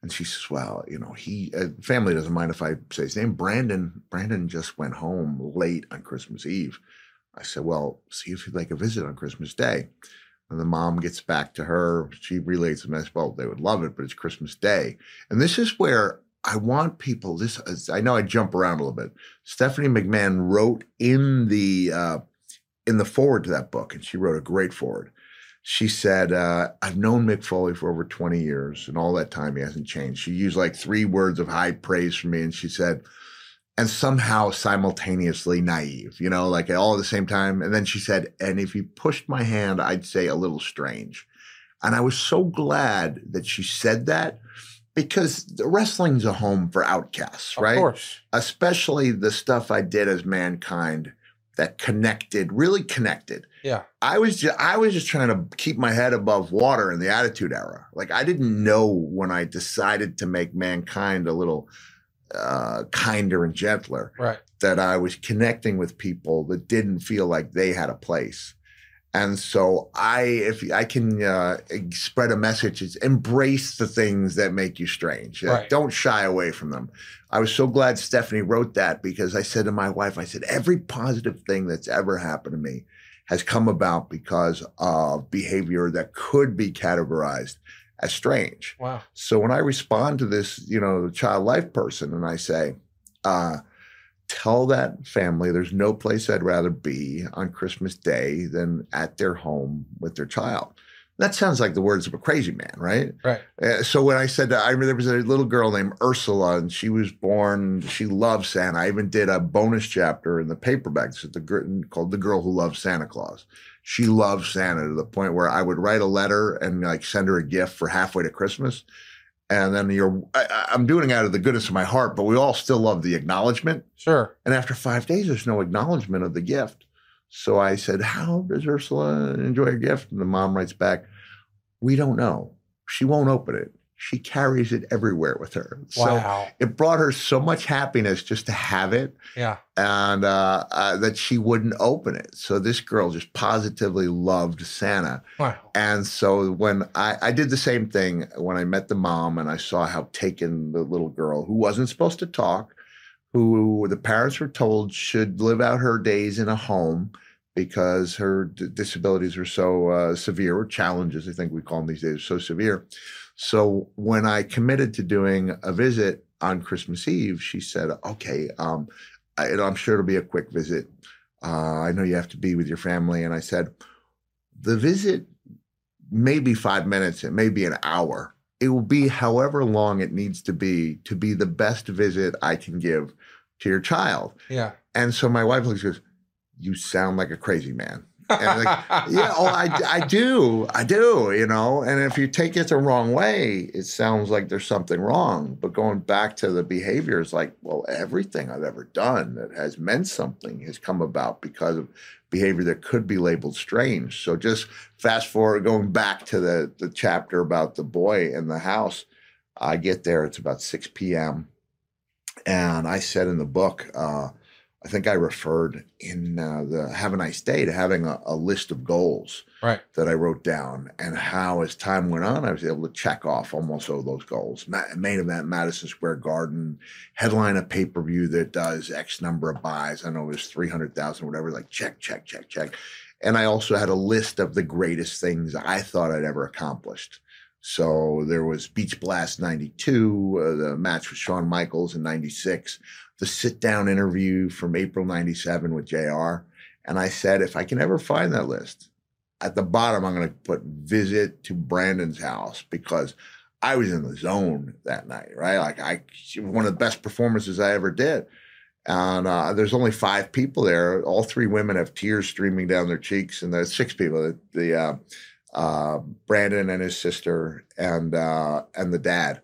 and she says, "Well, you know, he uh, family doesn't mind if I say his name. Brandon. Brandon just went home late on Christmas Eve." I said, "Well, see if he'd like a visit on Christmas Day." And the mom gets back to her. She relays the message. Well, they would love it, but it's Christmas Day. And this is where I want people. This is- I know I jump around a little bit. Stephanie McMahon wrote in the uh, in the forward to that book, and she wrote a great forward. She said, uh, "I've known Mick Foley for over twenty years, and all that time he hasn't changed." She used like three words of high praise for me, and she said, "And somehow simultaneously naive, you know, like all at the same time." And then she said, "And if you pushed my hand, I'd say a little strange." And I was so glad that she said that because the wrestling's a home for outcasts, right? Of course. especially the stuff I did as mankind that connected, really connected. Yeah. I was just I was just trying to keep my head above water in the attitude era. Like I didn't know when I decided to make mankind a little uh kinder and gentler Right. that I was connecting with people that didn't feel like they had a place. And so I, if I can uh, spread a message, it's embrace the things that make you strange. Uh, Right. Don't shy away from them. I was so glad Stephanie wrote that because I said to my wife, I said, every positive thing that's ever happened to me has come about because of behavior that could be categorized as strange. Wow. So when I respond to this, you know, child life person, and I say, uh, tell that family there's no place I'd rather be on Christmas Day than at their home with their child. That sounds like the words of a crazy man, right? Right. Uh, so when I said that, I remember there was a little girl named Ursula, and she was born. She loved Santa. I even did a bonus chapter in the paperback the called "The Girl Who Loved Santa Claus." She loves Santa to the point where I would write a letter and like send her a gift for halfway to Christmas, and then you're. I, I'm doing it out of the goodness of my heart, but we all still love the acknowledgement. Sure. And after five days, there's no acknowledgement of the gift. So I said, How does Ursula enjoy a gift? And the mom writes back, We don't know. She won't open it. She carries it everywhere with her. So Wow. it brought her so much happiness just to have it yeah. and uh, uh, that she wouldn't open it. So this girl just positively loved Santa. Wow. And so when I, I did the same thing when I met the mom and I saw how taken the little girl who wasn't supposed to talk, who the parents were told should live out her days in a home because her d- disabilities were so uh, severe, or challenges, I think we call them these days, so severe. So when I committed to doing a visit on Christmas Eve, she said, okay, um, I, I'm sure it'll be a quick visit. Uh, I know you have to be with your family. And I said, the visit may be five minutes, it may be an hour. It will be however long it needs to be to be the best visit I can give to your child. Yeah. And so my wife looks goes, You sound like a crazy man. Like, yeah, oh, I, I do. I do, you know. And if you take it the wrong way, it sounds like there's something wrong. But going back to the behavior is like, well, everything I've ever done that has meant something has come about because of behavior that could be labeled strange. So just fast forward, going back to the, the chapter about the boy in the house, I get there, it's about 6 p.m. And I said in the book, uh, I think I referred in uh, the Have a Nice Day to having a, a list of goals Right. that I wrote down, and how as time went on, I was able to check off almost all those goals. Ma- main event, Madison Square Garden, headline a pay per view that does X number of buys. I know it was 300,000, whatever, like check, check, check, check. And I also had a list of the greatest things I thought I'd ever accomplished. So there was Beach Blast 92, uh, the match with Shawn Michaels in 96, the sit down interview from April 97 with JR. And I said, if I can ever find that list, at the bottom, I'm going to put visit to Brandon's house because I was in the zone that night, right? Like I, one of the best performances I ever did. And uh, there's only five people there. All three women have tears streaming down their cheeks, and there's six people. The, uh, uh, Brandon and his sister, and uh, and the dad.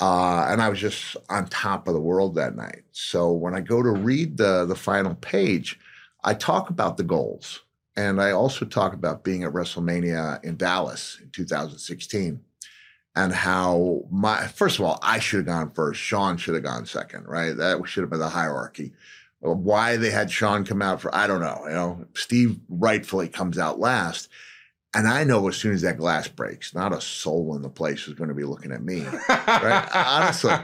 Uh, and I was just on top of the world that night. So when I go to read the the final page, I talk about the goals, and I also talk about being at WrestleMania in Dallas in 2016, and how my first of all I should have gone first. Shawn should have gone second, right? That should have been the hierarchy. Why they had Shawn come out for I don't know. You know, Steve rightfully comes out last. And I know as soon as that glass breaks, not a soul in the place is going to be looking at me. Right? Honestly.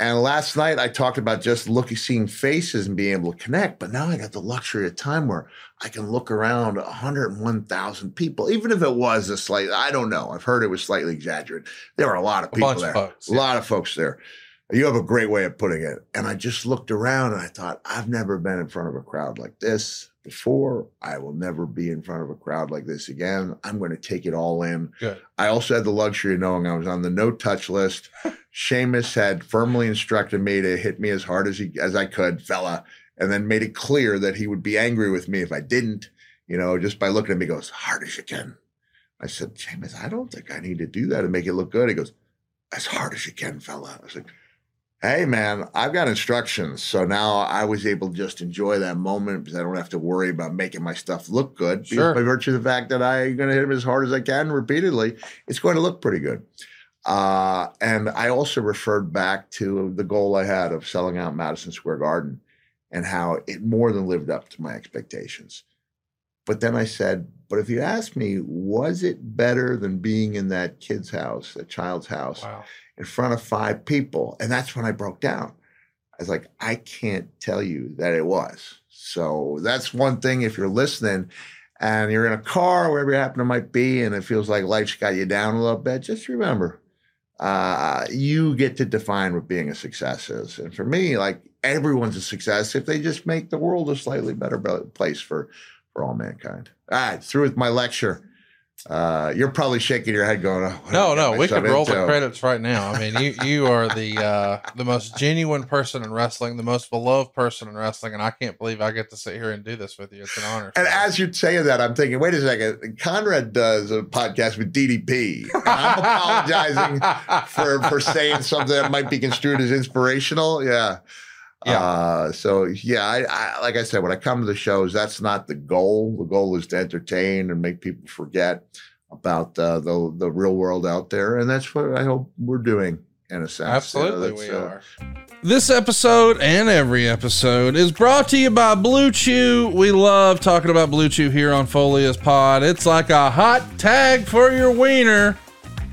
And last night I talked about just looking, seeing faces and being able to connect. But now I got the luxury of time where I can look around 101,000 people, even if it was a slight, I don't know. I've heard it was slightly exaggerated. There were a lot of people a bunch of there, folks, a lot of folks there. You have a great way of putting it. And I just looked around and I thought, I've never been in front of a crowd like this before. I will never be in front of a crowd like this again. I'm going to take it all in. Good. I also had the luxury of knowing I was on the no touch list. Sheamus had firmly instructed me to hit me as hard as he as I could, fella, and then made it clear that he would be angry with me if I didn't. You know, just by looking at me, he goes hard as you can. I said, Sheamus, I don't think I need to do that to make it look good. He goes, as hard as you can, fella. I said, Hey man, I've got instructions. So now I was able to just enjoy that moment because I don't have to worry about making my stuff look good. Sure. By virtue of the fact that I'm going to hit him as hard as I can repeatedly, it's going to look pretty good. Uh, and I also referred back to the goal I had of selling out Madison Square Garden and how it more than lived up to my expectations. But then I said, but if you ask me, was it better than being in that kid's house, that child's house? Wow. In front of five people. And that's when I broke down. I was like, I can't tell you that it was. So that's one thing if you're listening and you're in a car, wherever you happen to might be, and it feels like life's got you down a little bit, just remember, uh, you get to define what being a success is. And for me, like everyone's a success if they just make the world a slightly better place for, for all mankind. All right, through with my lecture. Uh, you're probably shaking your head going, oh, what did I No, no, we could roll the credits right now. I mean, you you are the uh, the most genuine person in wrestling, the most beloved person in wrestling, and I can't believe I get to sit here and do this with you. It's an honor. And as you're saying that, I'm thinking, wait a second. Conrad does a podcast with DDP. I'm apologizing for, for saying something that might be construed as inspirational. Yeah. Yeah. Uh, so yeah, I, I like I said, when I come to the shows, that's not the goal. The goal is to entertain and make people forget about uh, the the real world out there, and that's what I hope we're doing in a sense. Absolutely, know, we uh, are. This episode and every episode is brought to you by BlueChew. We love talking about BlueChew here on Foley Is Pod. It's like a hot tag for your wiener.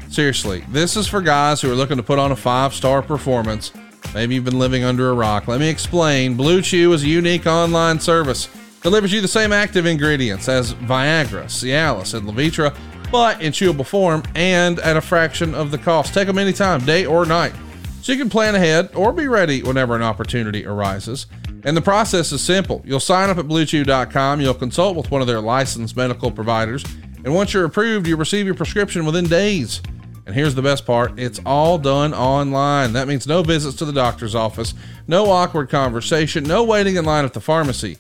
Seriously, this is for guys who are looking to put on a five star performance. Maybe you've been living under a rock. Let me explain. BlueChew is a unique online service. Delivers you the same active ingredients as Viagra, Cialis, and Levitra, but in chewable form and at a fraction of the cost. Take them anytime, day or night. So you can plan ahead or be ready whenever an opportunity arises. And the process is simple. You'll sign up at bluechew.com, you'll consult with one of their licensed medical providers, and once you're approved, you'll receive your prescription within days. And here's the best part it's all done online. That means no visits to the doctor's office, no awkward conversation, no waiting in line at the pharmacy.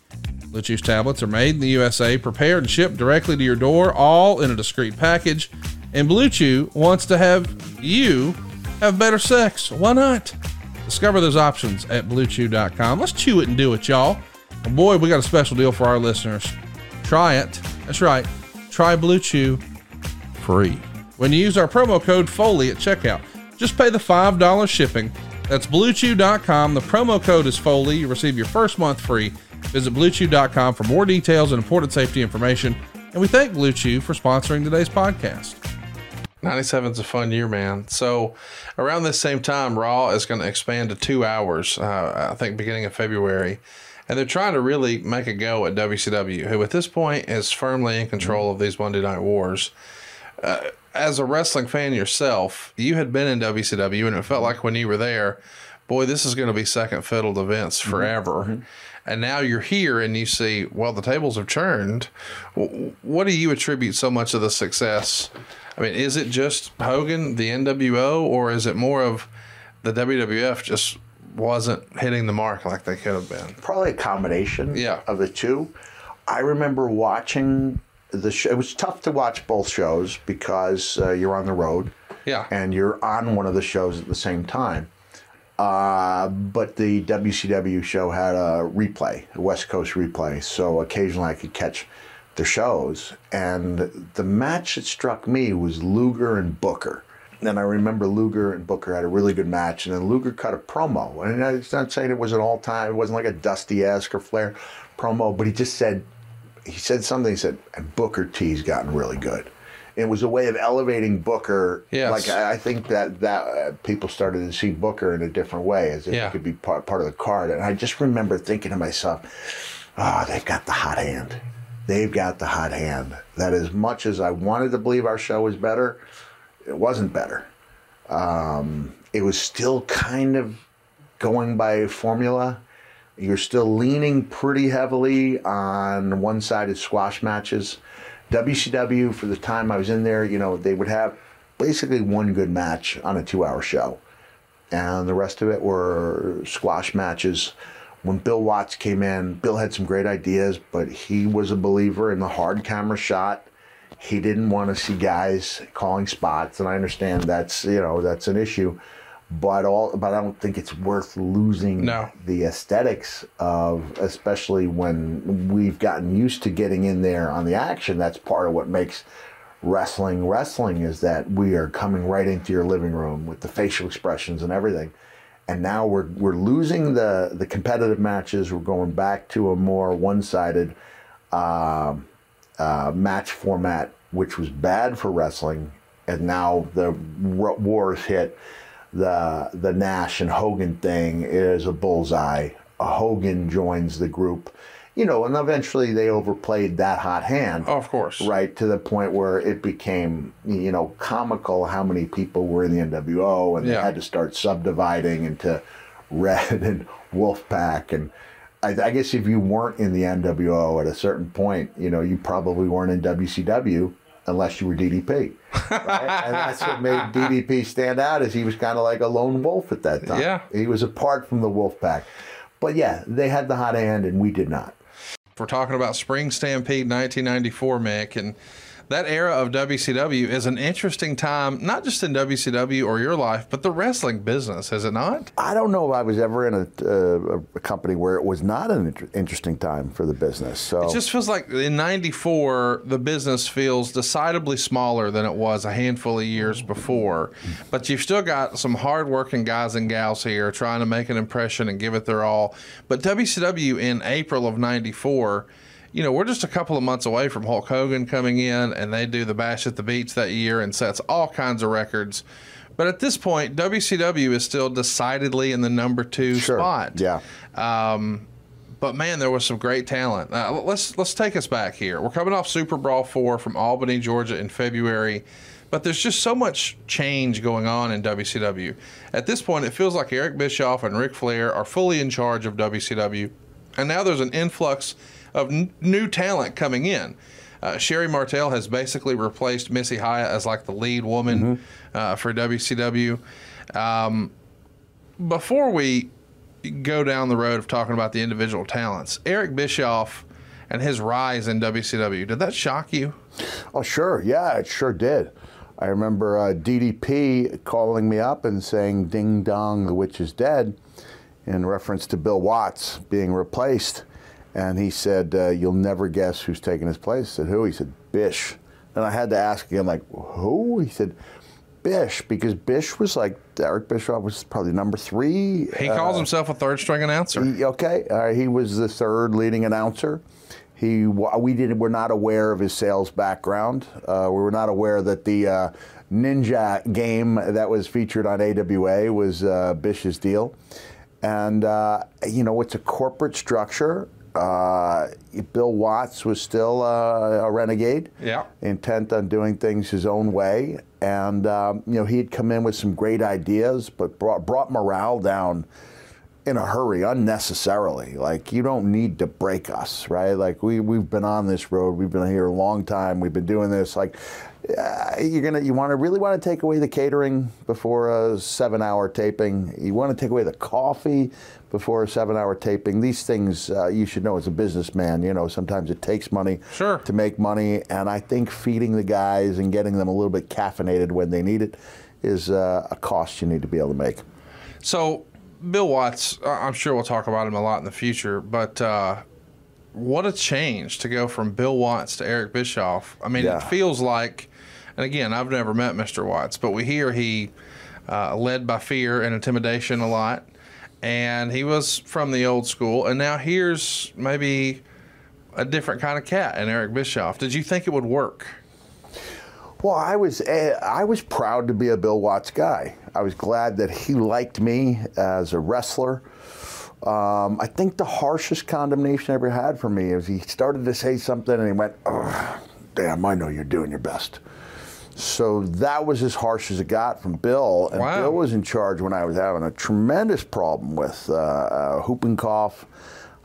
BlueChew's tablets are made in the USA, prepared and shipped directly to your door, all in a discreet package. And BlueChew wants to have you have better sex. Why not? Discover those options at bluechew.com. Let's chew it and do it, y'all. And boy, we got a special deal for our listeners. Try it. That's right. Try BlueChew free. When you use our promo code FOLEY at checkout, just pay the $5 shipping. That's bluechew.com. The promo code is FOLEY. You receive your first month free. Visit bluechew.com for more details and important safety information. And we thank BlueChew for sponsoring today's podcast. 97 is a fun year, man. So, around this same time, Raw is going to expand to two hours, uh, I think beginning of February. And they're trying to really make a go at WCW, who at this point is firmly in control of these Monday Night Wars. Uh, as a wrestling fan yourself, you had been in WCW, and it felt like when you were there, boy, this is going to be second fiddle to Vince forever. Mm-hmm. And now you're here and you see, well, the tables have churned. W- What do you attribute so much of the success? I mean, is it just Hogan, the NWO, or is it more of the WWF just wasn't hitting the mark like they could have been? probably a combination Yeah. of the two. I remember watching the show. It was tough to watch both shows because uh, you're on the road Yeah. and you're on one of the shows at the same time. Uh, but the WCW show had a replay, a West Coast replay, so occasionally I could catch the shows. And the match that struck me was Luger and Booker. And I remember Luger and Booker had a really good match, and then Luger cut a promo. And I'm not saying it was an all time, it wasn't like a Dusty esque or Flair promo, but he just said, he said something. He said, and Booker T's gotten really good. It was a way of elevating Booker. Yes. Like I I think that that uh, people started to see Booker in a different way, as if Yeah. he could be part part of the card. And I just remember thinking to myself, "Ah, they've got the hot hand. They've got the hot hand." That as much as I wanted to believe our show was better, it wasn't better. Um, it was still kind of going by formula. You're still leaning pretty heavily on one sided squash matches. WCW, for the time I was in there, you know, they would have basically one good match on a two hour show. And the rest of it were squash matches. When Bill Watts came in, Bill had some great ideas, but he was a believer in the hard camera shot. He didn't want to see guys calling spots, and I understand that's you know that's an issue, but all but I don't think it's worth losing No. the aesthetics of especially when we've gotten used to getting in there on the action. That's part of what makes wrestling wrestling is that we are coming right into your living room with the facial expressions and everything. And now we're we're losing the the competitive matches. We're going back to a more one-sided um uh, match format, which was bad for wrestling. And now the r- wars hit. The the Nash and Hogan thing is a bullseye. A Hogan joins the group, you know, and eventually they overplayed that hot hand Oh, of course. right to the point where it became you know comical how many people were in the NWO and they had to start subdividing into Red and Wolfpac and I, I guess if you weren't in the NWO at a certain point you know you probably weren't in WCW unless you were DDP right? and that's what made DDP stand out is he was kind of like a lone wolf at that time Yeah. he was apart from the wolf pack. but yeah they had the hot hand and we did not We're talking about Spring Stampede 1994, Mick, and that era of WCW is an interesting time, not just in WCW or your life, but the wrestling business, is it not? I don't know if I was ever in a, uh, a company where it was not an inter- interesting time for the business. So It just feels like in 94, the business feels decidedly smaller than it was a handful of years before. But you've still got some hardworking guys and gals here trying to make an impression and give it their all. But WCW in April of 94, you know, we're just a couple of months away from Hulk Hogan coming in, and they do the Bash at the Beach that year and sets all kinds of records. But at this point, WCW is still decidedly in the number two sure, spot. yeah, But man, there was some great talent. Uh, let's let's take us back here. We're coming off Super Brawl four from Albany, Georgia, in February, but there's just so much change going on in WCW. At this point, it feels like Eric Bischoff and Ric Flair are fully in charge of WCW, and now there's an influx of n- new talent coming in. Uh, Sherri Martel has basically replaced Missy Hyatt as like the lead woman uh, for WCW. Um, before we go down the road of talking about the individual talents, Eric Bischoff and his rise in WCW, did that shock you? oh sure, yeah, it sure did. I remember uh, DDP calling me up and saying "Ding dong, the witch is dead," in reference to Bill Watts being replaced, and he said, uh, "You'll never guess who's taking his place." I said, "Who?" He said, "Bish." And I had to ask him, like, "Who?" He said. Bish, because Bish was like Eric Bischoff was probably number three. He calls himself a third string announcer. He- okay, uh, he was the third leading announcer. He we didn't we're not aware of his sales background. Uh, we were not aware that the uh, Ninja game that was featured on AWA was uh, Bish's deal, and uh, you know it's a corporate structure. Uh, Bill Watts was still uh, a renegade Yeah. intent on doing things his own way. And, um, you know, he had come in with some great ideas, but brought, brought morale down in a hurry, unnecessarily. Like, you don't need to break us, right? Like, we, we've been on this road. We've been here a long time. We've been doing this. Like, uh, you're going to, you want to really want to take away the catering before a seven hour taping. You want to take away the coffee before a seven hour taping. These things, uh, you should know as a businessman, you know, sometimes it takes money Sure. to make money. And I think feeding the guys and getting them a little bit caffeinated when they need it is uh, a cost you need to be able to make. So, Bill Watts, I'm sure we'll talk about him a lot in the future, but uh, what a change to go from Bill Watts to Eric Bischoff. I mean, Yeah. it feels like, and again, I've never met Mr. Watts, but we hear he uh, led by fear and intimidation a lot, and he was from the old school, and now here's maybe a different kind of cat in Eric Bischoff. Did you think it would work? Well, I was uh, I was proud to be a Bill Watts guy. I was glad that he liked me as a wrestler. Um, I think the harshest condemnation I ever had for me is he started to say something and he went, "Damn, I know you're doing your best." So that was as harsh as it got from Bill. And Wow. Bill was in charge when I was having a tremendous problem with uh, uh, whooping cough,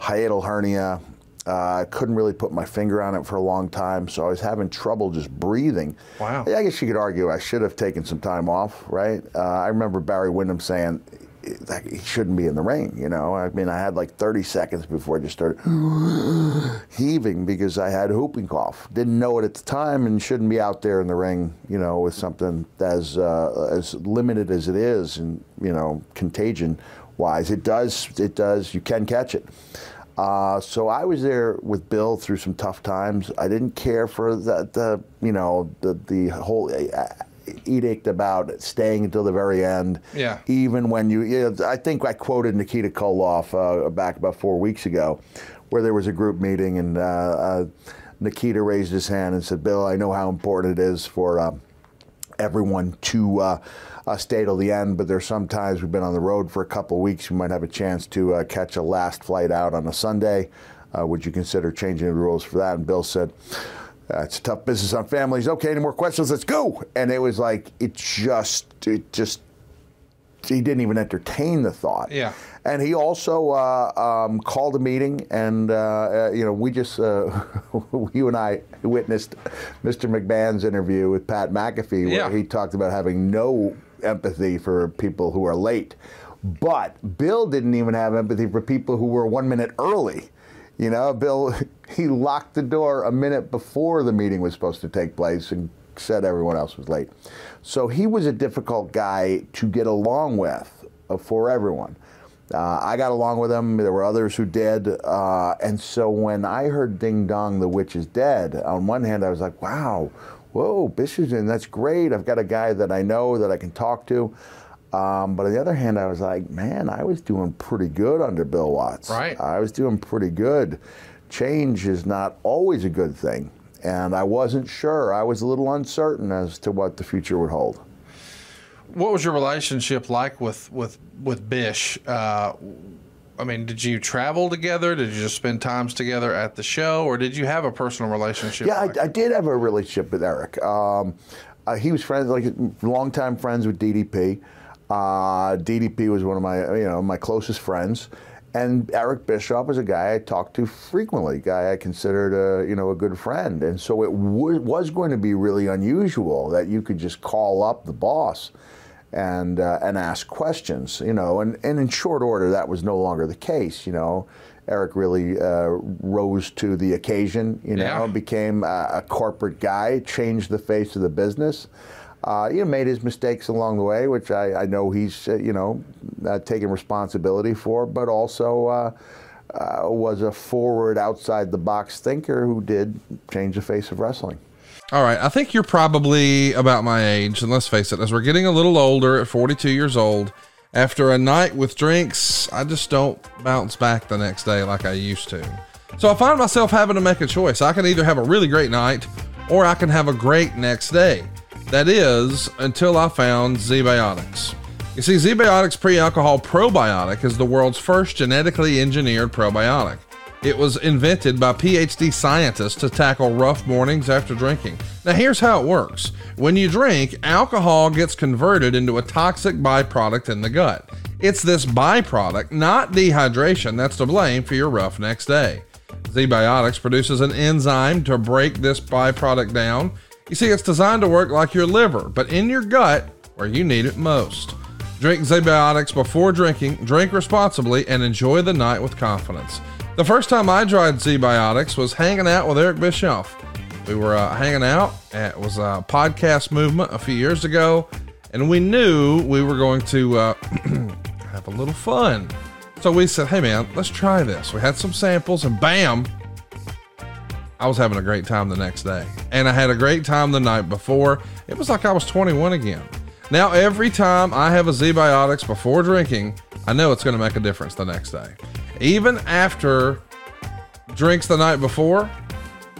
hiatal hernia. Uh, I couldn't really put my finger on it for a long time, so I was having trouble just breathing. Wow. I guess you could argue I should have taken some time off, right? Uh, I remember Barry Windham saying he shouldn't be in the ring. You know, I mean, I had like 30 seconds before I just started heaving because I had whooping cough. Didn't know it at the time and shouldn't be out there in the ring, you know, with something as uh, as limited as it is, and you know, contagion wise, it does it does you can catch it. Uh, so I was there with Bill through some tough times. I didn't care for the, the you know the the whole edict about staying until the very end. Yeah. Even when you, you know, I think I quoted Nikita Koloff uh, back about four weeks ago, where there was a group meeting and uh, uh, Nikita raised his hand and said, "Bill, I know how important it is for." Uh, everyone to uh, uh, stay till the end, but there's sometimes we've been on the road for a couple of weeks. We might have a chance to uh, catch a last flight out on a Sunday. Uh, would you consider changing the rules for that? And Bill said, uh, "It's a tough business on families." Okay, any more questions? Let's go. And it was like it just, it just, he didn't even entertain the thought. Yeah. And he also uh, um, called a meeting, and uh, uh, you know, we just, uh, you and I witnessed Mr. McMahon's interview with Pat McAfee, where Yeah. he talked about having no empathy for people who are late. But Bill didn't even have empathy for people who were one minute early. You know, Bill, he locked the door a minute before the meeting was supposed to take place and said everyone else was late. So he was a difficult guy to get along with uh, for everyone. Uh, I got along with him. There were others who did. Uh, and so when I heard Ding Dong, the witch is dead, on one hand, I was like, wow, whoa, Bishogen, that's great. I've got a guy that I know that I can talk to. Um, but on the other hand, I was like, man, I was doing pretty good under Bill Watts. Right. I was doing pretty good. Change is not always a good thing. And I wasn't sure. I was a little uncertain as to what the future would hold. What was your relationship like with with with Bish? Uh, I mean, did you travel together? Did you just spend times together at the show, or did you have a personal relationship? Yeah, like- I, I did have a relationship with Eric. Um, uh, he was friends, like longtime friends with DDP. Uh, DDP was one of my, you know, my closest friends, and Eric Bischoff was a guy I talked to frequently, guy I considered a, you know, a good friend, and so it w- was going to be really unusual that you could just call up the boss and uh, and ask questions, you know, and, and in short order that was no longer the case, you know. Eric really uh, rose to the occasion, you know, Yeah. became a, a corporate guy, changed the face of the business. Uh, you know, made his mistakes along the way, which I, I know he's, uh, you know, uh, taking responsibility for, but also uh, uh, was a forward, outside the box thinker who did change the face of wrestling. All right, I think you're probably about my age, and let's face it, as we're getting a little older at 42 years old, after a night with drinks, I just don't bounce back the next day like I used to. So I find myself having to make a choice. I can either have a really great night or I can have a great next day. That is, until I found ZBiotics. You see, ZBiotics pre-alcohol probiotic is the world's first genetically engineered probiotic. It was invented by PhD scientists to tackle rough mornings after drinking. Now, here's how it works when you drink, alcohol gets converted into a toxic byproduct in the gut. It's this byproduct, not dehydration, that's to blame for your rough next day. ZBiotics produces an enzyme to break this byproduct down. You see, it's designed to work like your liver, but in your gut where you need it most. Drink ZBiotics before drinking, drink responsibly, and enjoy the night with confidence. The first time I tried ZBiotics was hanging out with Eric Bischoff. We were uh, hanging out. It was a podcast movement a few years ago, and we knew we were going to uh, have a little fun. So we said, hey man, let's try this. We had some samples, and bam, I was having a great time the next day. And I had a great time the night before. It was like I was 21 again. Now, every time I have a ZBiotics before drinking, I know it's going to make a difference the next day. Even after drinks the night before,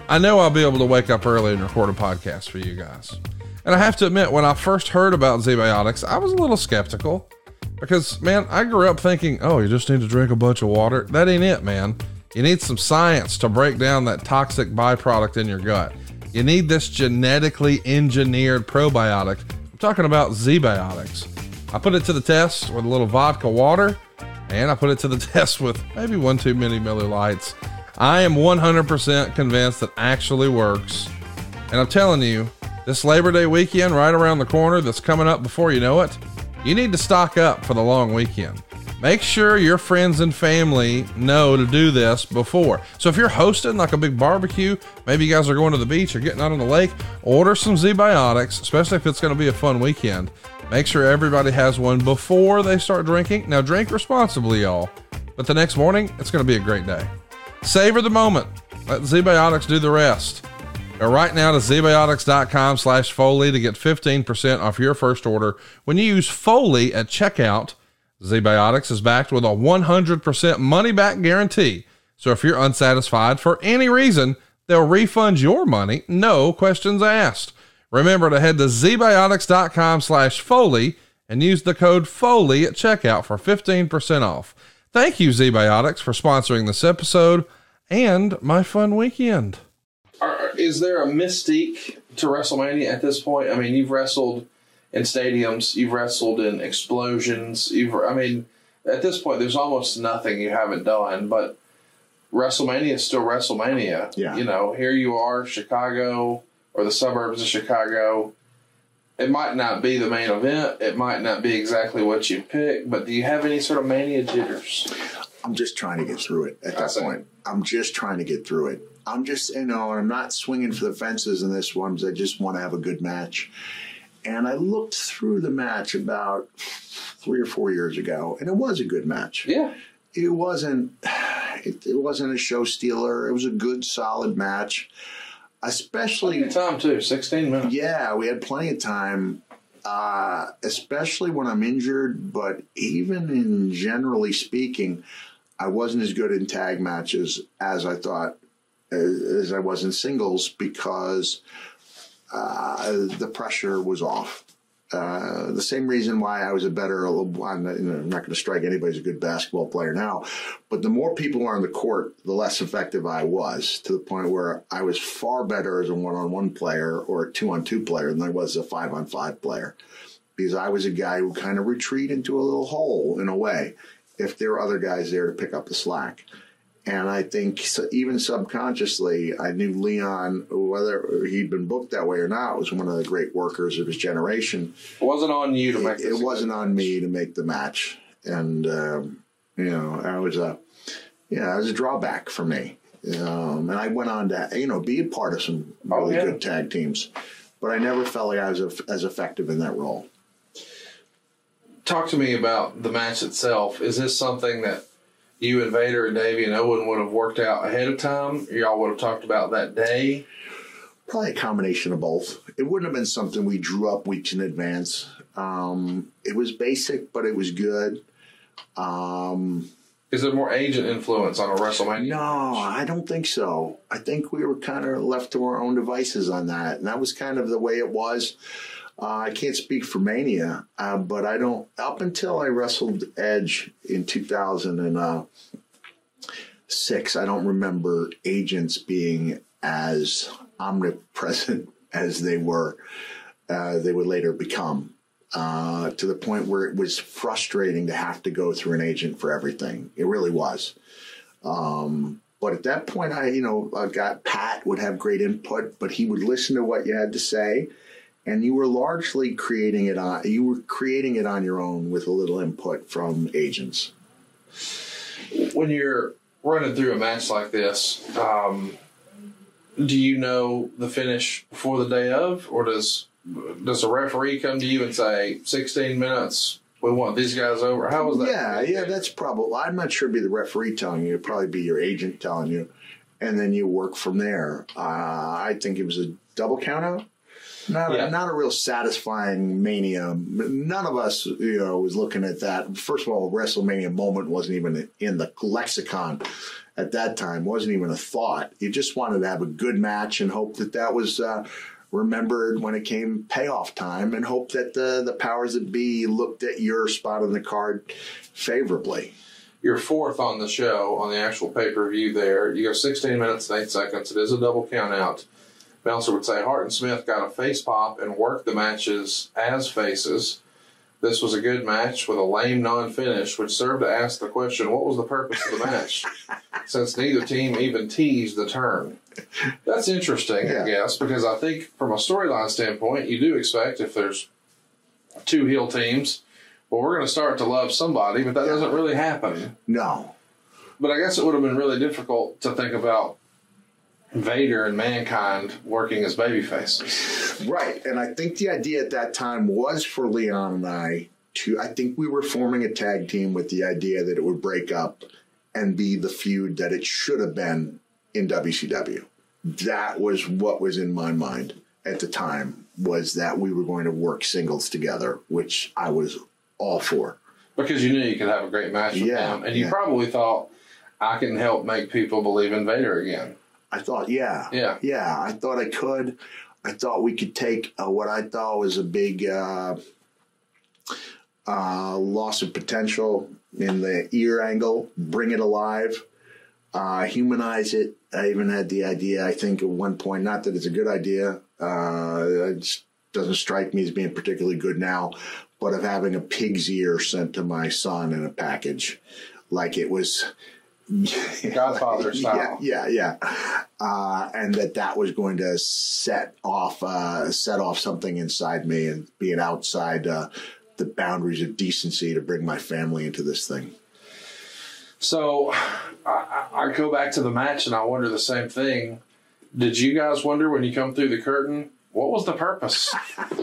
I know I'll be able to wake up early and record a podcast for you guys. And I have to admit, when I first heard about ZBiotics, I was a little skeptical because, man, I grew up thinking, oh, you just need to drink a bunch of water. That ain't it, man. You need some science to break down that toxic byproduct in your gut. You need this genetically engineered probiotic. I'm talking about ZBiotics. I put it to the test with a little vodka water, and I put it to the test with maybe one too many Miller Lites. I am 100% convinced that actually works. And I'm telling you, this Labor Day weekend right around the corner that's coming up before you know it, you need to stock up for the long weekend. Make sure your friends and family know to do this before. So if you're hosting like a big barbecue, maybe you guys are going to the beach or getting out on the lake, order some ZBiotics, especially if it's going to be a fun weekend. Make sure everybody has one before they start drinking. Now drink responsibly, y'all. But the next morning, it's going to be a great day. Savor the moment. Let ZBiotics do the rest. Go right now to zbiotics.com slash Foley to get 15% off your first order when you use Foley at checkout. ZBiotics is backed with a 100% money back guarantee. So if you're unsatisfied for any reason, they'll refund your money, no questions asked. Remember to head to zbiotics.com slash Foley and use the code Foley at checkout for 15% off. Thank you, ZBiotics, for sponsoring this episode and my fun weekend. Are, is there a mystique to WrestleMania at this point? I mean, you've wrestled in stadiums, you've wrestled in explosions. You've, I mean, at this point, there's almost nothing you haven't done. But WrestleMania is still WrestleMania. Yeah. You know, here you are, Chicago or the suburbs of Chicago. It might not be the main event. It might not be exactly what you pick. But do you have any sort of mania jitters? I'm just trying to get through it at that point. I'm just trying to get through it. I'm just, you know, I'm not swinging for the fences in this one because I just want to have a good match. And I looked through the match about three or four years ago, and it was a good match. Yeah. It wasn't, it, it wasn't a show stealer. It was a good, solid match. Especially, Good time too. Sixteen minutes. yeah, we had plenty of time, uh, especially when I'm injured. But even in generally speaking, I wasn't as good in tag matches as I thought as, as I was in singles because uh, the pressure was off. Uh, the same reason why I was a better, I'm not, not going to strike anybody as a good basketball player now, but the more people on the court, the less effective I was to the point where I was far better as a one on one player or a two on two player than I was a five on five player because I was a guy who kind of retreat into a little hole in a way if there were other guys there to pick up the slack. And I think so, even subconsciously, I knew Leon, whether he'd been booked that way or not, was one of the great workers of his generation. It wasn't on you to make It, it wasn't on me to make the match, and um, you know, I was a, yeah, it was a drawback for me. Um, and I went on to, you know, be a part of some Oh, really yeah. good tag teams, but I never felt like I was a, as effective in that role. Talk to me about the match itself. Is this something that you and Vader and Davey and Owen would have worked out ahead of time? Y'all would have talked about that day. Probably a combination of both. It wouldn't have been something we drew up weeks in advance. Um, it was basic, but it was good. Um, Is there more agent influence on a WrestleMania? no, I don't think so. I think we were kind of left to our own devices on that, and that was kind of the way it was. Uh, I can't speak for Mania, uh, but I don't. Up until I wrestled Edge in 2006, I don't remember agents being as omnipresent as they were. Uh, they would later become. Uh, to the point where it was frustrating to have to go through an agent for everything. It really was. Um, but at that point, I, you know, I got Pat would have great input, but he would listen to what you had to say, and you were largely creating it on. You were creating it on your own with a little input from agents. When you're running through a match like this, um, do you know the finish before the day of, or does does the referee come to you and say 16 minutes? We want these guys over. How was that? Yeah, yeah, that's probably. I'm not sure it'd be the referee telling you. It'd probably be your agent telling you, and then you work from there. Uh, I think it was a double count out. Not Yeah. a, not a real satisfying mania. None of us, you know, was looking at that. First of all, WrestleMania moment wasn't even in the lexicon at that time. wasn't even a thought. You just wanted to have a good match and hope that that was uh, remembered when it came payoff time and hope that the, the powers that be looked at your spot on the card favorably. You're fourth on the show on the actual pay per view there. You go 16 minutes and 8 seconds. It is a double count out. Meltzer would say Hart and Smith got a face pop and worked the matches as faces. This was a good match with a lame non finish, which served to ask the question what was the purpose of the match? Since neither team even teased the turn. That's interesting, Yeah. I guess, because I think from a storyline standpoint, you do expect if there's two heel teams, well, we're going to start to love somebody, but that doesn't really happen. No. But I guess it would have been really difficult to think about Vader and Mankind working as baby faces. Right. And I think the idea at that time was for Leon and I to, I think we were forming a tag team with the idea that it would break up and be the feud that it should have been in WCW. That was what was in my mind at the time was that we were going to work singles together, which I was all for. Because you knew you could have a great match with Yeah, them. And you yeah. probably thought, I can help make people believe in Vader again. I thought, yeah, Yeah. yeah. I thought I could. I thought we could take uh, what I thought was a big uh, uh, loss of potential in the ear angle, bring it alive, uh, humanize it. I even had the idea. I think at one point, not that it's a good idea. Uh, it just doesn't strike me as being particularly good now, but of having a pig's ear sent to my son in a package, like it was. Godfather style. Yeah, yeah, yeah. Uh, and that that was going to set off uh, set off something inside me and being outside uh, the boundaries of decency to bring my family into this thing. So I, I I go back to the match and I wonder the same thing. Did you guys wonder when you come through the curtain, what was the purpose?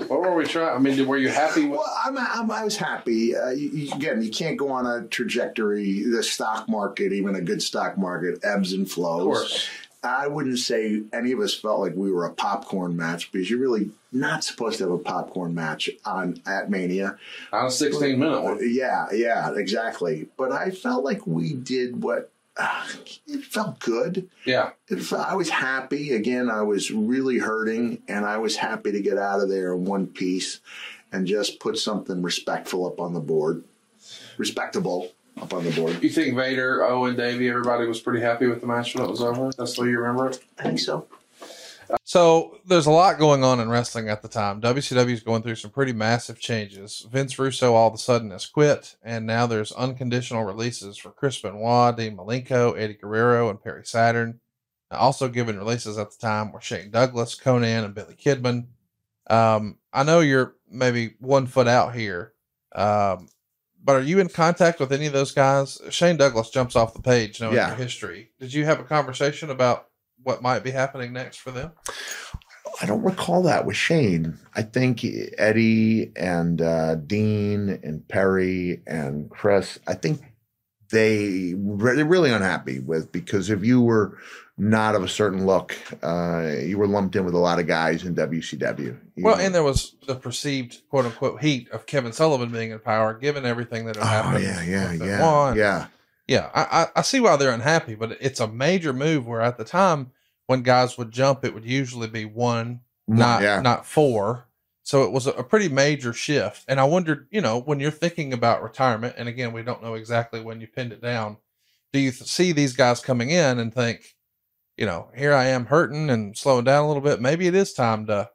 what were we trying? I mean, were you happy with? Well, I'm, I'm, I was happy. Uh, you, you- again, you can't go on a trajectory. The stock market, even a good stock market, ebbs and flows. Of course. I wouldn't say any of us felt like we were a popcorn match because you're really not supposed to have a popcorn match on at Mania. On a 16 minute one. Yeah, yeah, exactly. But I felt like we did what uh, it felt good. Yeah. It felt, I was happy. Again, I was really hurting, and I was happy to get out of there in one piece and just put something respectful up on the board, respectable up on the board. You think Vader, Owen, Davey, everybody was pretty happy with the match when it was over? That's the way you remember it? I think so. So there's a lot going on in wrestling at the time. WCW is going through some pretty massive changes. Vince Russo all of a sudden has quit, and now there's unconditional releases for Chris Benoit, Dean Malenko, Eddie Guerrero, and Perry Saturn. Also given releases at the time were Shane Douglas, Konnan, and Billy Kidman. Um, I know you're maybe one foot out here, um, but are you in contact with any of those guys? Shane Douglas jumps off the page knowing Yeah. your history. Did you have a conversation about what might be happening next for them? I don't recall that with Shane. I think Eddie and uh, Dean and Perry and Chris. I think they re- they're really unhappy with because if you were not of a certain look, uh, you were lumped in with a lot of guys in WCW. You Well, know? and there was the perceived quote unquote heat of Kevin Sullivan being in power, given everything that had oh happened. yeah, yeah, yeah, yeah. Yeah. I, I, see why they're unhappy, but it's a major move. Where at the time when guys would jump, it would usually be one, not yeah. not four. So it was a, a pretty major shift. And I wondered, you know, when you're thinking about retirement, and again, we don't know exactly when you pinned it down. Do you th- see these guys coming in and think, you know, here I am hurting and slowing down a little bit. Maybe it is time to,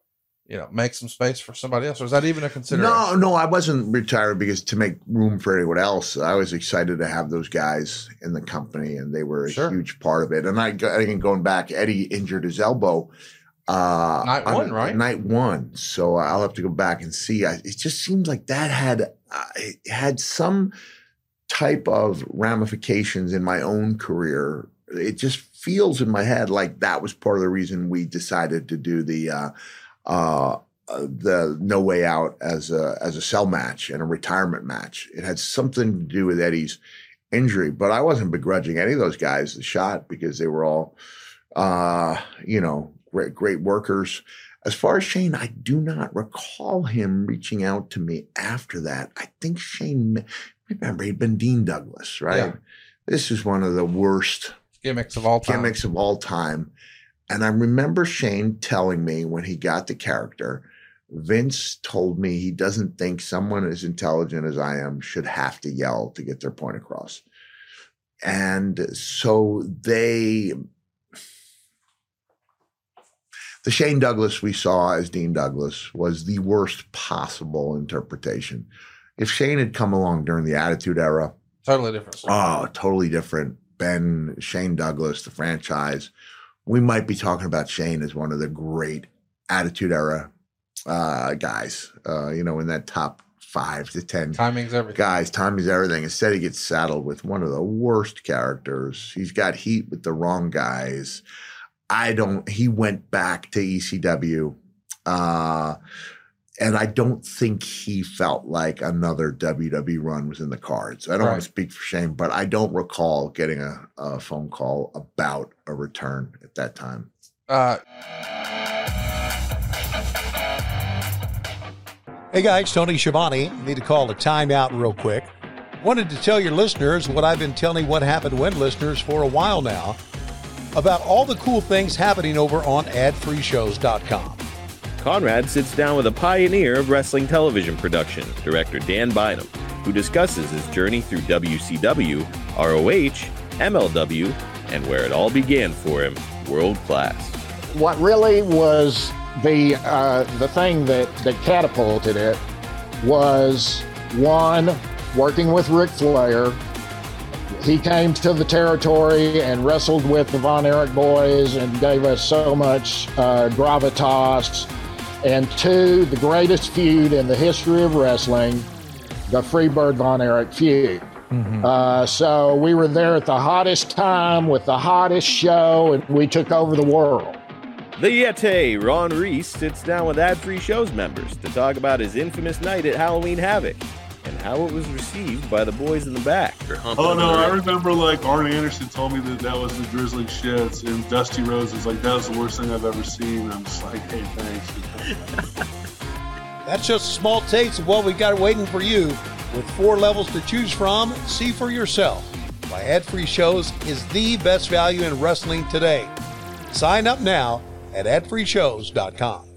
you know, make some space for somebody else. Or is that even a consideration? No, no, I wasn't retired because to make room for anyone else, I was excited to have those guys in the company, and they were a Sure. huge part of it. And I, again, going back, Eddie injured his elbow. Uh, Night on- one, right? Night one. So I'll have to go back and see. I, it just seems like that had uh, it had some type of ramifications in my own career. It just feels in my head like that was part of the reason we decided to do the uh, uh, uh, the No Way Out as a as a cell match and a retirement match. It had something to do with Eddie's injury, but I wasn't begrudging any of those guys the shot because they were all, uh, you know, great great workers. As far as Shane, I do not recall him reaching out to me after that. I think Shane, remember, he'd been Dean Douglas, right? Yeah. This is one of the worst gimmicks of all time. gimmicks of all time. And I remember Shane telling me when he got the character, Vince told me he doesn't think someone as intelligent as I am should have to yell to get their point across. And so they, the Shane Douglas we saw as Dean Douglas was the worst possible interpretation. If Shane had come along during the Attitude Era, Totally different. Oh, totally different. Ben, Shane Douglas, the franchise. We might be talking about Shane as one of the great Attitude Era uh, guys. Uh, you know, in that top five to ten Timing's everything. guys. Tommy's everything. Instead, he gets saddled with one of the worst characters. He's got heat with the wrong guys. I don't. He went back to ECW. Uh, and I don't think he felt like another WWE run was in the cards. I don't want to speak for Shane, but I don't recall getting a, a phone call about a return that time. Uh, Hey guys, Tony Schiavone. Need to call a timeout real quick. Wanted to tell your listeners what I've been telling What Happened When listeners for a while now about all the cool things happening over on adfreeshows.com. Conrad sits down with a pioneer of wrestling television production, director Dan Bynum, who discusses his journey through WCW, ROH, MLW, and where it all began for him, world class. what really was the uh, the thing that that catapulted it was one working with Ric Flair. He came to the territory and wrestled with the Von Erich boys and gave us so much uh, gravitas. And two, the greatest feud in the history of wrestling, the Freebird Von Erich feud. Uh, so we were there at the hottest time with the hottest show, and we took over the world. The Yeti, Ron Reis, sits down with ad free shows members to talk about his infamous night at Halloween Havoc and how it was received by the boys in the back. Oh no, I remember like Arn Anderson told me that that was the drizzling shits, and Dusty Rhodes was like, "That was the worst thing I've ever seen." I'm just like, "Hey, thanks." That's just a small taste of what we got waiting for you. With four levels to choose from, see for yourself why Ad Free Shows is the best value in wrestling today. Sign up now at adfreeshows.com.